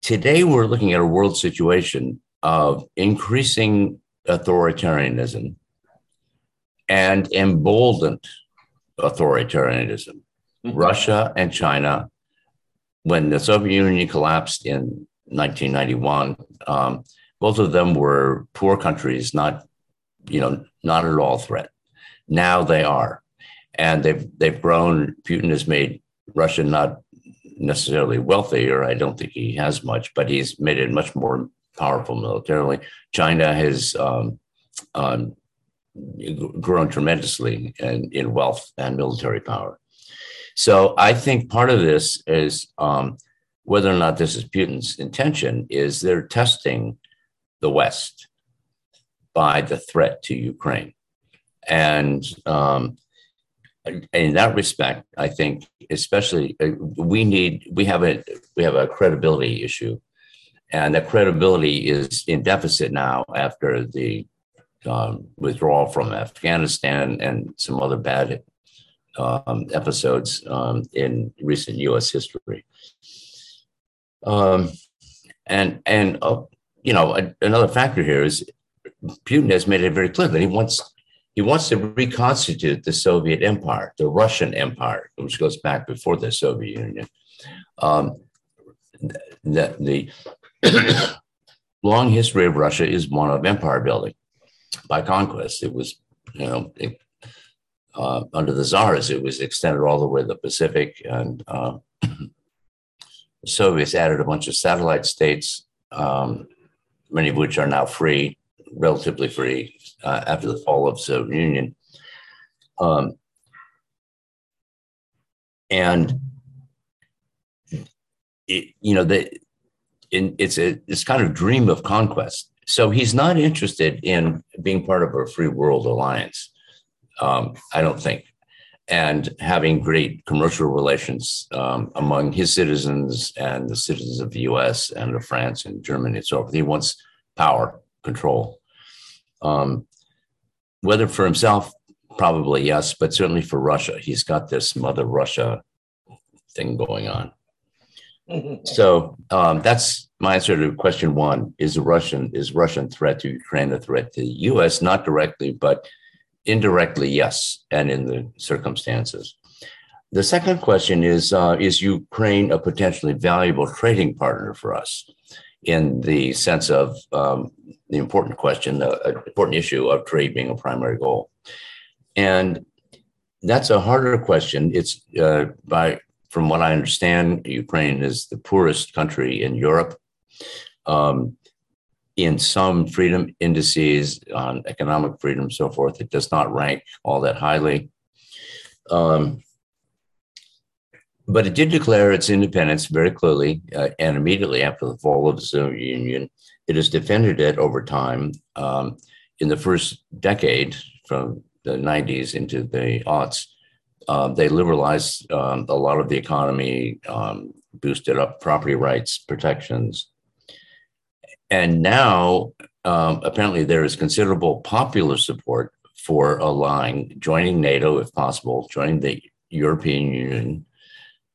today we're looking at a world situation of increasing authoritarianism and emboldened authoritarianism. Mm-hmm. Russia and China, when the Soviet Union collapsed in 1991, um, both of them were poor countries, not, you know, not at all threat. Now they are, and they've they've grown. Putin has made Russia not necessarily wealthy, or I don't think he has much, but he's made it much more powerful militarily. China has um, um, grown tremendously in, in wealth and military power. So I think part of this is um, whether or not this is Putin's intention is they're testing the West by the threat to Ukraine. And um, in that respect, I think, especially, uh, we need we have a we have a credibility issue, and that credibility is in deficit now after the um, withdrawal from Afghanistan and some other bad um, episodes um, in recent U.S. history. Um, and and uh, you know a, another factor here is Putin has made it very clear that he wants he wants to reconstitute the Soviet Empire, the Russian Empire, which goes back before the Soviet Union. Um, the, the [coughs] long history of Russia is one of empire building by conquest. It was, you know, it, uh, under the czars, it was extended all the way to the Pacific, and uh, [coughs] the Soviets added a bunch of satellite states, um, many of which are now free, relatively free, uh, after the fall of Soviet Union. Um, and it, you know, in, it's a it's kind of dream of conquest. So he's not interested in being part of a free world alliance um, I don't think, and having great commercial relations um, among his citizens and the citizens of the U.S. and of France and Germany and so forth. He wants power, control. Um, whether for himself, probably yes, but certainly for Russia, he's got this Mother Russia thing going on. [laughs] so um, that's my answer to question one: Is Russian is Russian threat to Ukraine a threat to the U.S. Not directly, but indirectly, yes, and in the circumstances. The second question is uh, Is Ukraine a potentially valuable trading partner for us in the sense of um, the important question, the important issue of trade being a primary goal? And that's a harder question. It's uh, by, from what I understand, Ukraine is the poorest country in Europe. Um, in some freedom indices on economic freedom, so forth, it does not rank all that highly. Um, but it did declare its independence very clearly uh, and immediately after the fall of the Soviet Union. It has defended it over time. Um, in the first decade, from the 90s into the aughts, uh, they liberalized um, a lot of the economy, um, boosted up property rights protections, and now, um, apparently, there is considerable popular support for allying, joining NATO if possible, joining the European Union,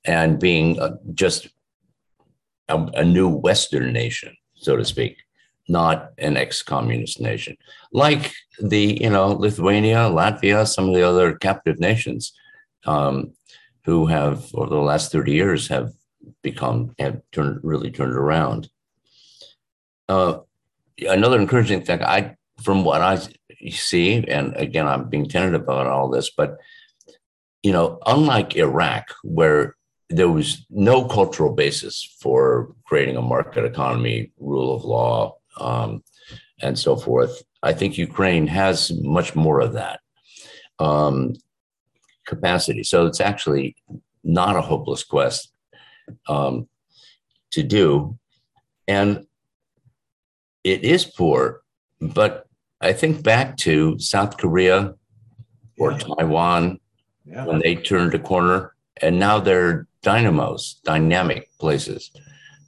and being just a, a new Western nation, so to speak, not an ex-communist nation, like the you know Lithuania, Latvia, some of the other captive nations, um, who have over the last thirty years have become have turned really turned around. Uh, another encouraging thing, I from what I see, and again, I'm being tentative about all this, but you know, unlike Iraq, where there was no cultural basis for creating a market economy, rule of law, um, and so forth, I think Ukraine has much more of that um, capacity. So it's actually not a hopeless quest um, to do. And it is poor, but I think back to South Korea or yeah. Taiwan yeah. when they turned a corner, and now they're dynamos, dynamic places,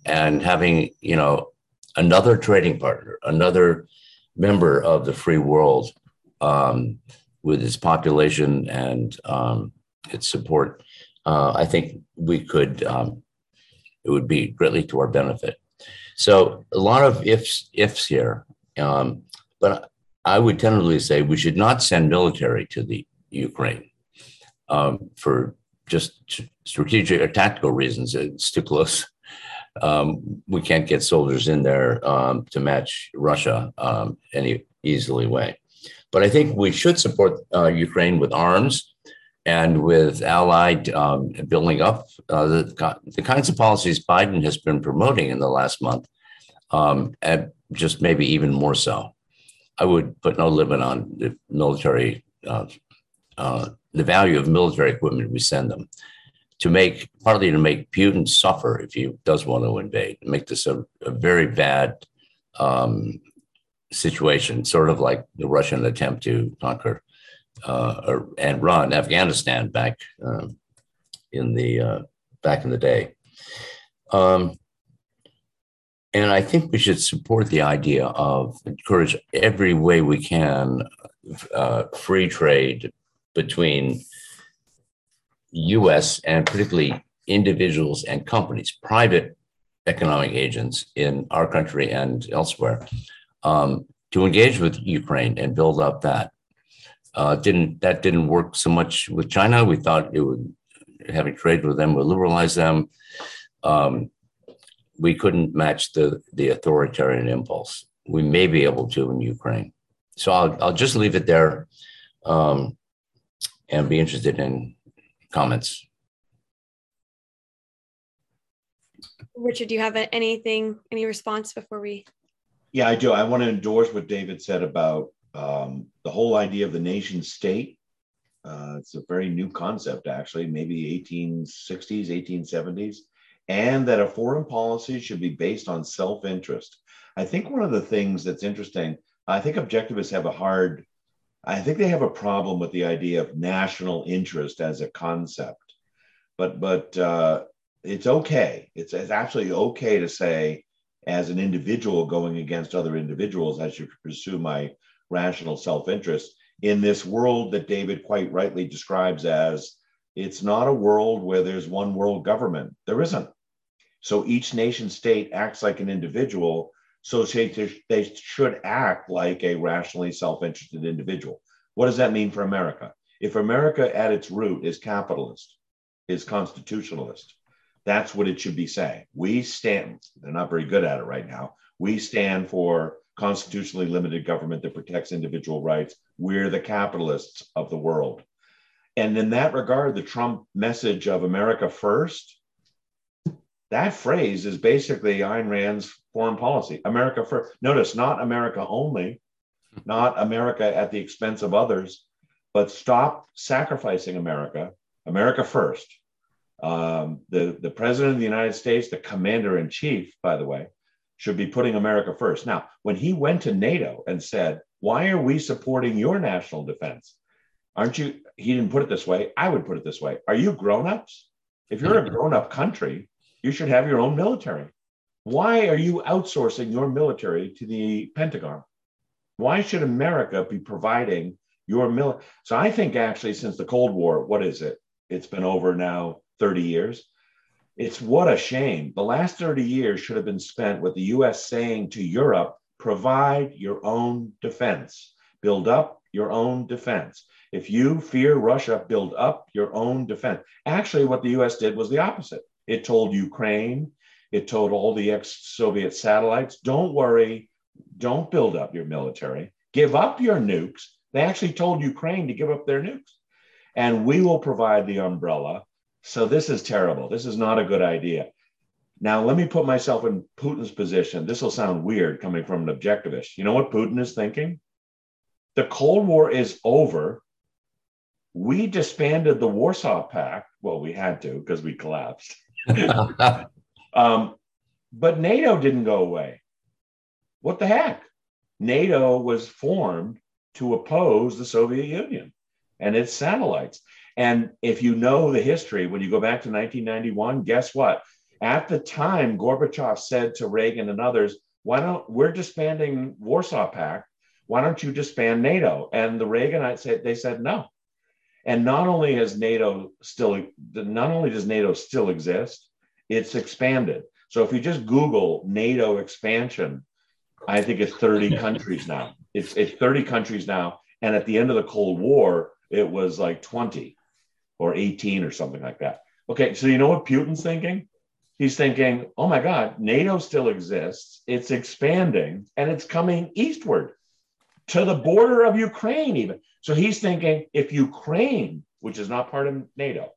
and having you know another trading partner, another member of the free world um, with its population and um, its support. Uh, I think we could. Um, it would be greatly to our benefit. So a lot of ifs ifs here, um, but I would tentatively say we should not send military to the Ukraine um, for just strategic or tactical reasons. It's too close. Um, we can't get soldiers in there um, to match Russia um, any easily way. But I think we should support uh, Ukraine with arms and with allied um, building up uh, the, the kinds of policies Biden has been promoting in the last month, um, and just maybe even more so. I would put no limit on the military, uh, uh, the value of military equipment we send them to make partly to make Putin suffer if he does want to invade, make this a, a very bad um, situation, sort of like the Russian attempt to conquer uh, and run Afghanistan back um, in the uh, back in the day. Um, and I think we should support the idea of encourage every way we can uh, free trade between U.S. and particularly individuals and companies, private economic agents in our country and elsewhere, um, to engage with Ukraine and build up that. Uh, didn't that didn't work so much with China? We thought it would having trade with them would liberalize them. Um, we couldn't match the the authoritarian impulse. We may be able to in Ukraine. So I'll I'll just leave it there, um, and be interested in comments. Richard, do you have anything, any response before we? Yeah, I do. I want to endorse what David said about um, the whole idea of the nation state. Uh, it's a very new concept, actually, maybe 1860s, 1870s, and that a foreign policy should be based on self interest. I think one of the things that's interesting, I think objectivists have a hard, I think they have a problem with the idea of national interest as a concept. But, but uh, it's okay. It's, it's actually okay to say, as an individual going against other individuals, I should pursue my rational self interest in this world that David quite rightly describes as it's not a world where there's one world government. There isn't. So each nation state acts like an individual. So they should act like a rationally self interested individual. What does that mean for America? If America at its root is capitalist, is constitutionalist, that's what it should be saying. We stand, they're not very good at it right now. We stand for constitutionally limited government that protects individual rights. We're the capitalists of the world. And in that regard, the Trump message of America first, that phrase is basically Ayn Rand's foreign policy America first. Notice, not America only, not America at the expense of others, but stop sacrificing America, America first um, the, the president of the United States, the commander in chief, by the way, should be putting America first. Now, when he went to NATO and said, Why are we supporting your national defense? Aren't you? He didn't put it this way. I would put it this way. Are you grown ups? If you're a [laughs] grown up country, you should have your own military. Why are you outsourcing your military to the Pentagon? Why should America be providing your military? So I think actually, since the Cold War, what is it? It's been over now 30 years. It's what a shame. The last 30 years should have been spent with the US saying to Europe, provide your own defense, build up your own defense. If you fear Russia, build up your own defense. Actually, what the US did was the opposite. It told Ukraine, it told all the ex Soviet satellites, don't worry, don't build up your military, give up your nukes. They actually told Ukraine to give up their nukes. And we will provide the umbrella so this is terrible. This is not a good idea. Now, let me put myself in Putin's position. This will sound weird coming from an objectivist. You know what Putin is thinking? The Cold War is over. We disbanded the Warsaw Pact. Well, we had to because we collapsed. [laughs] um, but NATO didn't go away. What the heck? NATO was formed to oppose the Soviet Union and its satellites. And if you know the history, when you go back to 1991, guess what? At the time, Gorbachev said to Reagan and others, why don't we're disbanding Warsaw Pact? Why don't you disband NATO? And the Reaganites said they said no. And not only has NATO still not only does NATO still exist, it's expanded. So if you just Google NATO expansion, I think it's 30 [laughs] countries now. It's it's 30 countries now. And at the end of the Cold War, it was like 20 or 18 or something like that. Okay, so you know what Putin's thinking? He's thinking, oh my God, NATO still exists, it's expanding, and it's coming eastward to the border of Ukraine, even. So he's thinking if Ukraine, which is not part of NATO,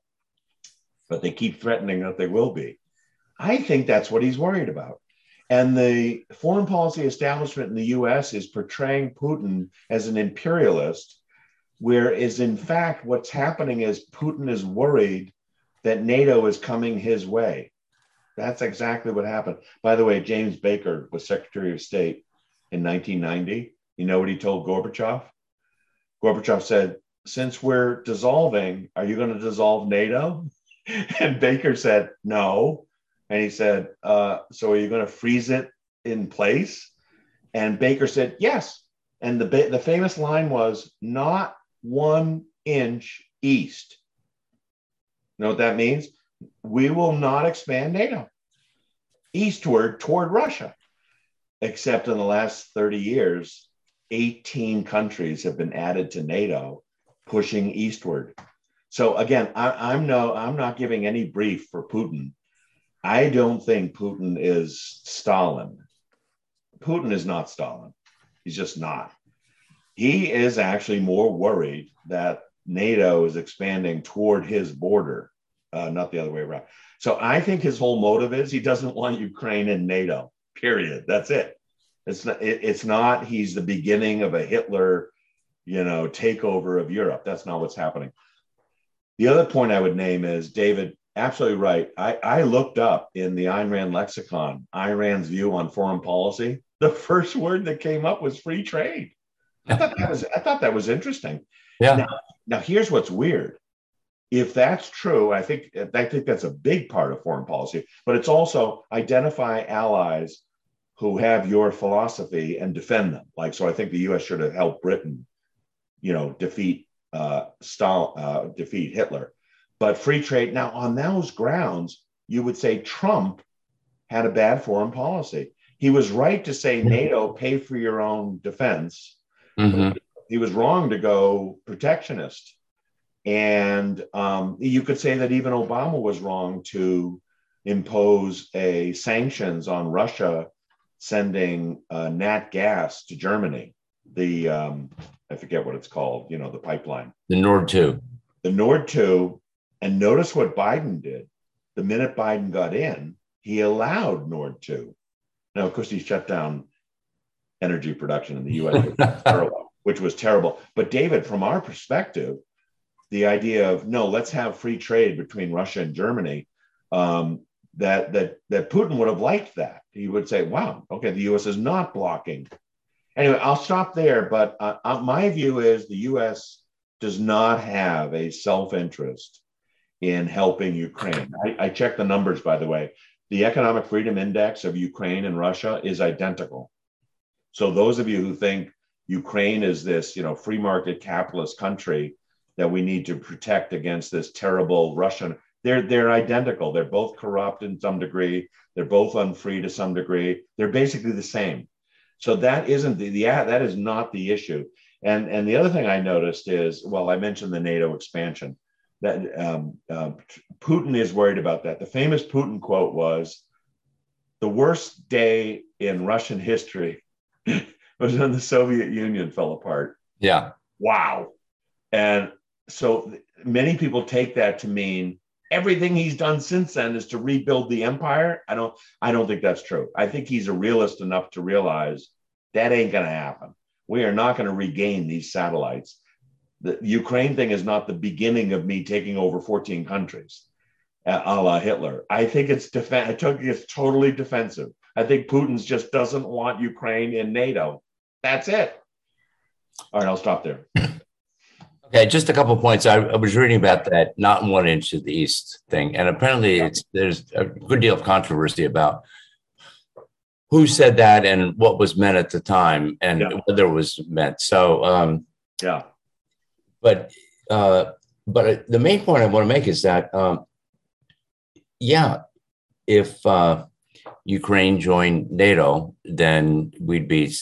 but they keep threatening that they will be, I think that's what he's worried about. And the foreign policy establishment in the US is portraying Putin as an imperialist Whereas, in fact, what's happening is Putin is worried that NATO is coming his way. That's exactly what happened. By the way, James Baker was Secretary of State in 1990. You know what he told Gorbachev? Gorbachev said, since we're dissolving, are you going to dissolve NATO? [laughs] And Baker said, no. And he said, uh, so are you going to freeze it in place? And Baker said, yes. And the, the famous line was, not one inch east. You know what that means? We will not expand NATO eastward toward Russia. Except in the last 30 years, 18 countries have been added to NATO, pushing eastward. So again, I, am no, I'm not giving any brief for Putin. I don't think Putin is Stalin. Putin is not Stalin. He's just not. He is actually more worried that NATO is expanding toward his border, uh, not the other way around. So I think his whole motive is he doesn't want Ukraine in NATO. Period. That's it. It's not. It, it's not. He's the beginning of a Hitler, you know, takeover of Europe. That's not what's happening. The other point I would name is David. Absolutely right. I, I looked up in the Ayn Rand lexicon Ayn Rand's view on foreign policy. The first word that came up was free trade. I thought that was I thought that was interesting. Yeah. Now, now here's what's weird if that's true, I think I think that's a big part of foreign policy. But it's also identify allies who have your philosophy and defend them. Like so, I think the U.S. should have helped Britain, you know, defeat uh, Stal, uh, defeat Hitler. But free trade now on those grounds, you would say Trump had a bad foreign policy. He was right to say NATO pay for your own defense. Mm-hmm. He was wrong to go protectionist and um, you could say that even Obama was wrong to impose a sanctions on Russia sending uh, nat gas to Germany. The um, I forget what it's called. You know, the pipeline. The Nord two. The Nord two. And notice what Biden did. The minute Biden got in, he allowed Nord two. Now, of course, he shut down energy production in the U.S., which was terrible. Which was terrible. But David, from our perspective, the idea of no, let's have free trade between Russia and Germany. Um, that that that Putin would have liked that. He would say, "Wow, okay, the U.S. is not blocking." Anyway, I'll stop there. But uh, uh, my view is the U.S. does not have a self-interest in helping Ukraine. I, I checked the numbers, by the way. The Economic Freedom Index of Ukraine and Russia is identical. So those of you who think Ukraine is this, you know, free market capitalist country that we need to protect against this terrible Russian. They're they're identical. They're both corrupt in some degree. They're both unfree to some degree. They're basically the same. So that isn't the, the that is not the issue. And and the other thing I noticed is well, I mentioned the NATO expansion. That um, uh, Putin is worried about that. The famous Putin quote was, "The worst day in Russian history [laughs] was when the Soviet Union fell apart." Yeah. Wow. And so many people take that to mean everything he's done since then is to rebuild the empire. I don't I don't think that's true. I think he's a realist enough to realize that ain't going to happen. We are not going to regain these satellites. The Ukraine thing is not the beginning of me taking over 14 countries, a la Hitler. I think it's def- I took it's totally defensive. I think Putin's just doesn't want Ukraine in NATO. That's it. All right, I'll stop there. [laughs] Okay, just a couple points. I, I, was reading about that not one inch to the east thing, and apparently it's there's a good deal of controversy about who said that and what was meant at the time and yeah. whether it was meant. So, um, yeah. But uh, but the main point I want to make is that um, yeah, if uh, Ukraine joined NATO, then we'd be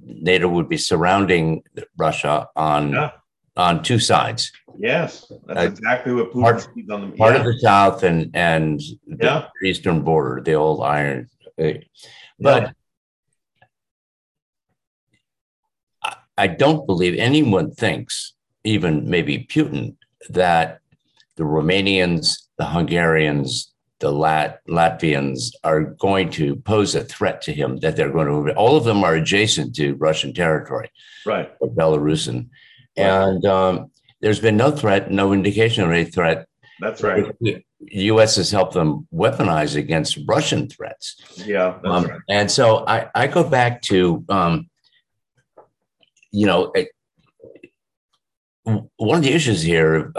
NATO would be surrounding Russia on. Yeah on two sides. Yes, that's uh, exactly what Putin part, on the part yeah. of the south and and the yeah. eastern border, the old iron. Uh, but yeah. I don't believe anyone thinks, even maybe Putin, that the Romanians, the Hungarians, the Lat- Latvians are going to pose a threat to him. That they're going to. All of them are adjacent to Russian territory, right? Or Belarusian and um, there's been no threat, no indication of any threat. That's right. The U.S. has helped them weaponize against Russian threats. Yeah, um, right. And so I, I go back to, um, you know, one of the issues here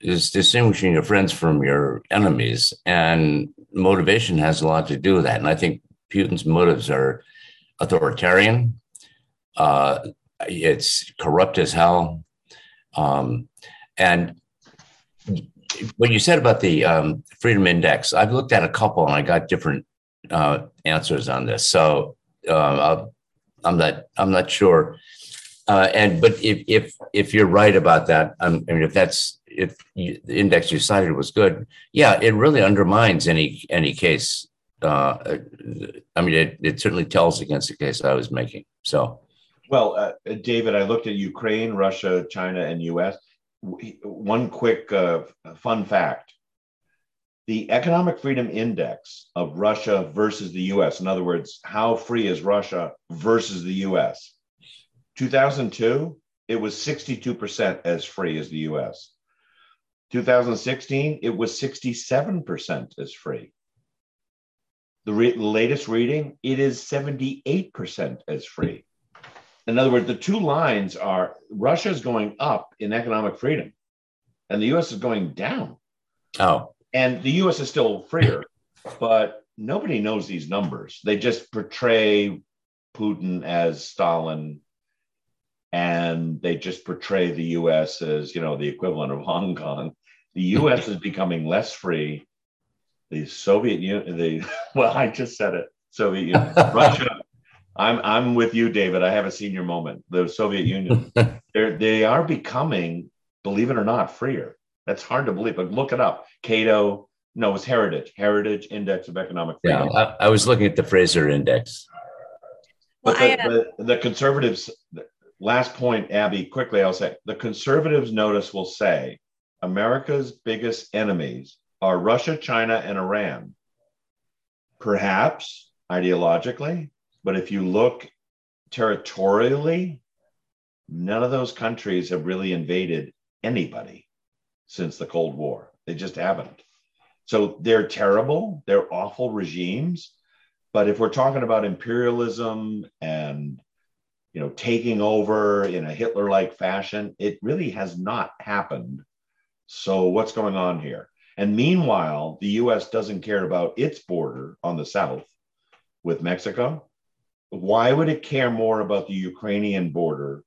is distinguishing your friends from your enemies, and motivation has a lot to do with that. And I think Putin's motives are authoritarian. Uh, it's corrupt as hell. Um, and what you said about the um, Freedom Index, I've looked at a couple and I got different uh, answers on this. So uh, I'm not I'm not sure. Uh, and but if if if you're right about that, I mean, if that's if you, the index you cited was good, yeah, it really undermines any any case. Uh, I mean, it, it certainly tells against the case I was making. So, well, uh, David, I looked at Ukraine, Russia, China, and U.S. One quick uh, fun fact: the Economic Freedom Index of Russia versus the US, in other words, how free is Russia versus the US? 2002, it was 62% as free as the US. 2016, it was 67% as free. The re- latest reading, it is 78% as free. In other words, the two lines are Russia is going up in economic freedom, and the US is going down. Oh. And the US is still freer, but nobody knows these numbers. They just portray Putin as Stalin and they just portray the US as, you know, the equivalent of Hong Kong. The US is [laughs] becoming less free. The Soviet Union, the [laughs] well, I just said it. Soviet Union, [laughs] Russia. I'm I'm with you, David. I have a senior moment. The Soviet Union, [laughs] they're they are becoming, believe it or not, freer. That's hard to believe, but look it up. Cato, no, it's Heritage, Heritage Index of Economic Freedom. Yeah, I, I was looking at the Fraser Index. But well, the, I, uh, the, the, conservatives, last point, Abbie, quickly, I'll say the conservatives notice will say America's biggest enemies are Russia, China, and Iran. Perhaps ideologically, but if you look territorially, none of those countries have really invaded anybody since the Cold War. They just haven't. So they're terrible, they're awful regimes. But if we're talking about imperialism and you know taking over in a Hitler-like fashion, it really has not happened. So what's going on here? And meanwhile, the US doesn't care about its border on the south with Mexico. Why would it care more about the Ukrainian border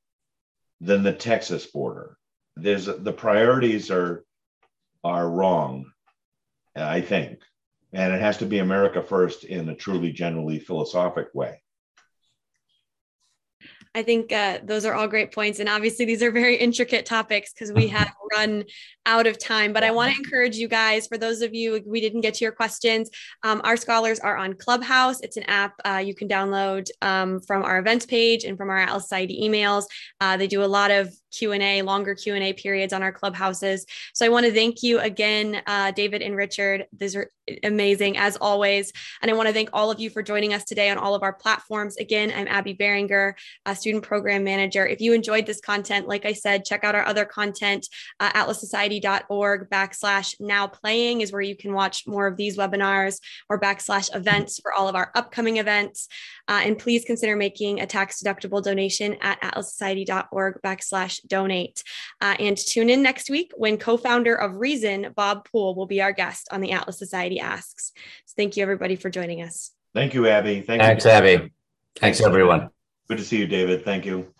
than the Texas border? there's the priorities are are wrong, I think, and it has to be America first in a truly generally philosophic way. I think uh, those are all great points. And obviously, these are very intricate topics because we have run out of time. But I want to encourage you guys, for those of you we didn't get to your questions, um, our scholars are on Clubhouse. It's an app uh, you can download um, from our events page and from our Atlas emails. Uh, they do a lot of Q&A, longer Q&A periods on our clubhouses. So I want to thank you again, uh, David and Richard. These are amazing as always. And I want to thank all of you for joining us today on all of our platforms. Again, I'm Abbie Berringer, a student program manager. If you enjoyed this content, like I said, check out our other content. Uh, atlassociety.org backslash now playing is where you can watch more of these webinars or backslash events for all of our upcoming events. Uh, and please consider making a tax deductible donation at atlassociety.org backslash donate. Uh, and tune in next week when co-founder of Reason, Bob Poole, will be our guest on the Atlas Society Asks. So thank you everybody for joining us. Thank you, Abbie. Thank Thanks, you. Abbie. Thanks, everyone. Good to see you, David. Thank you.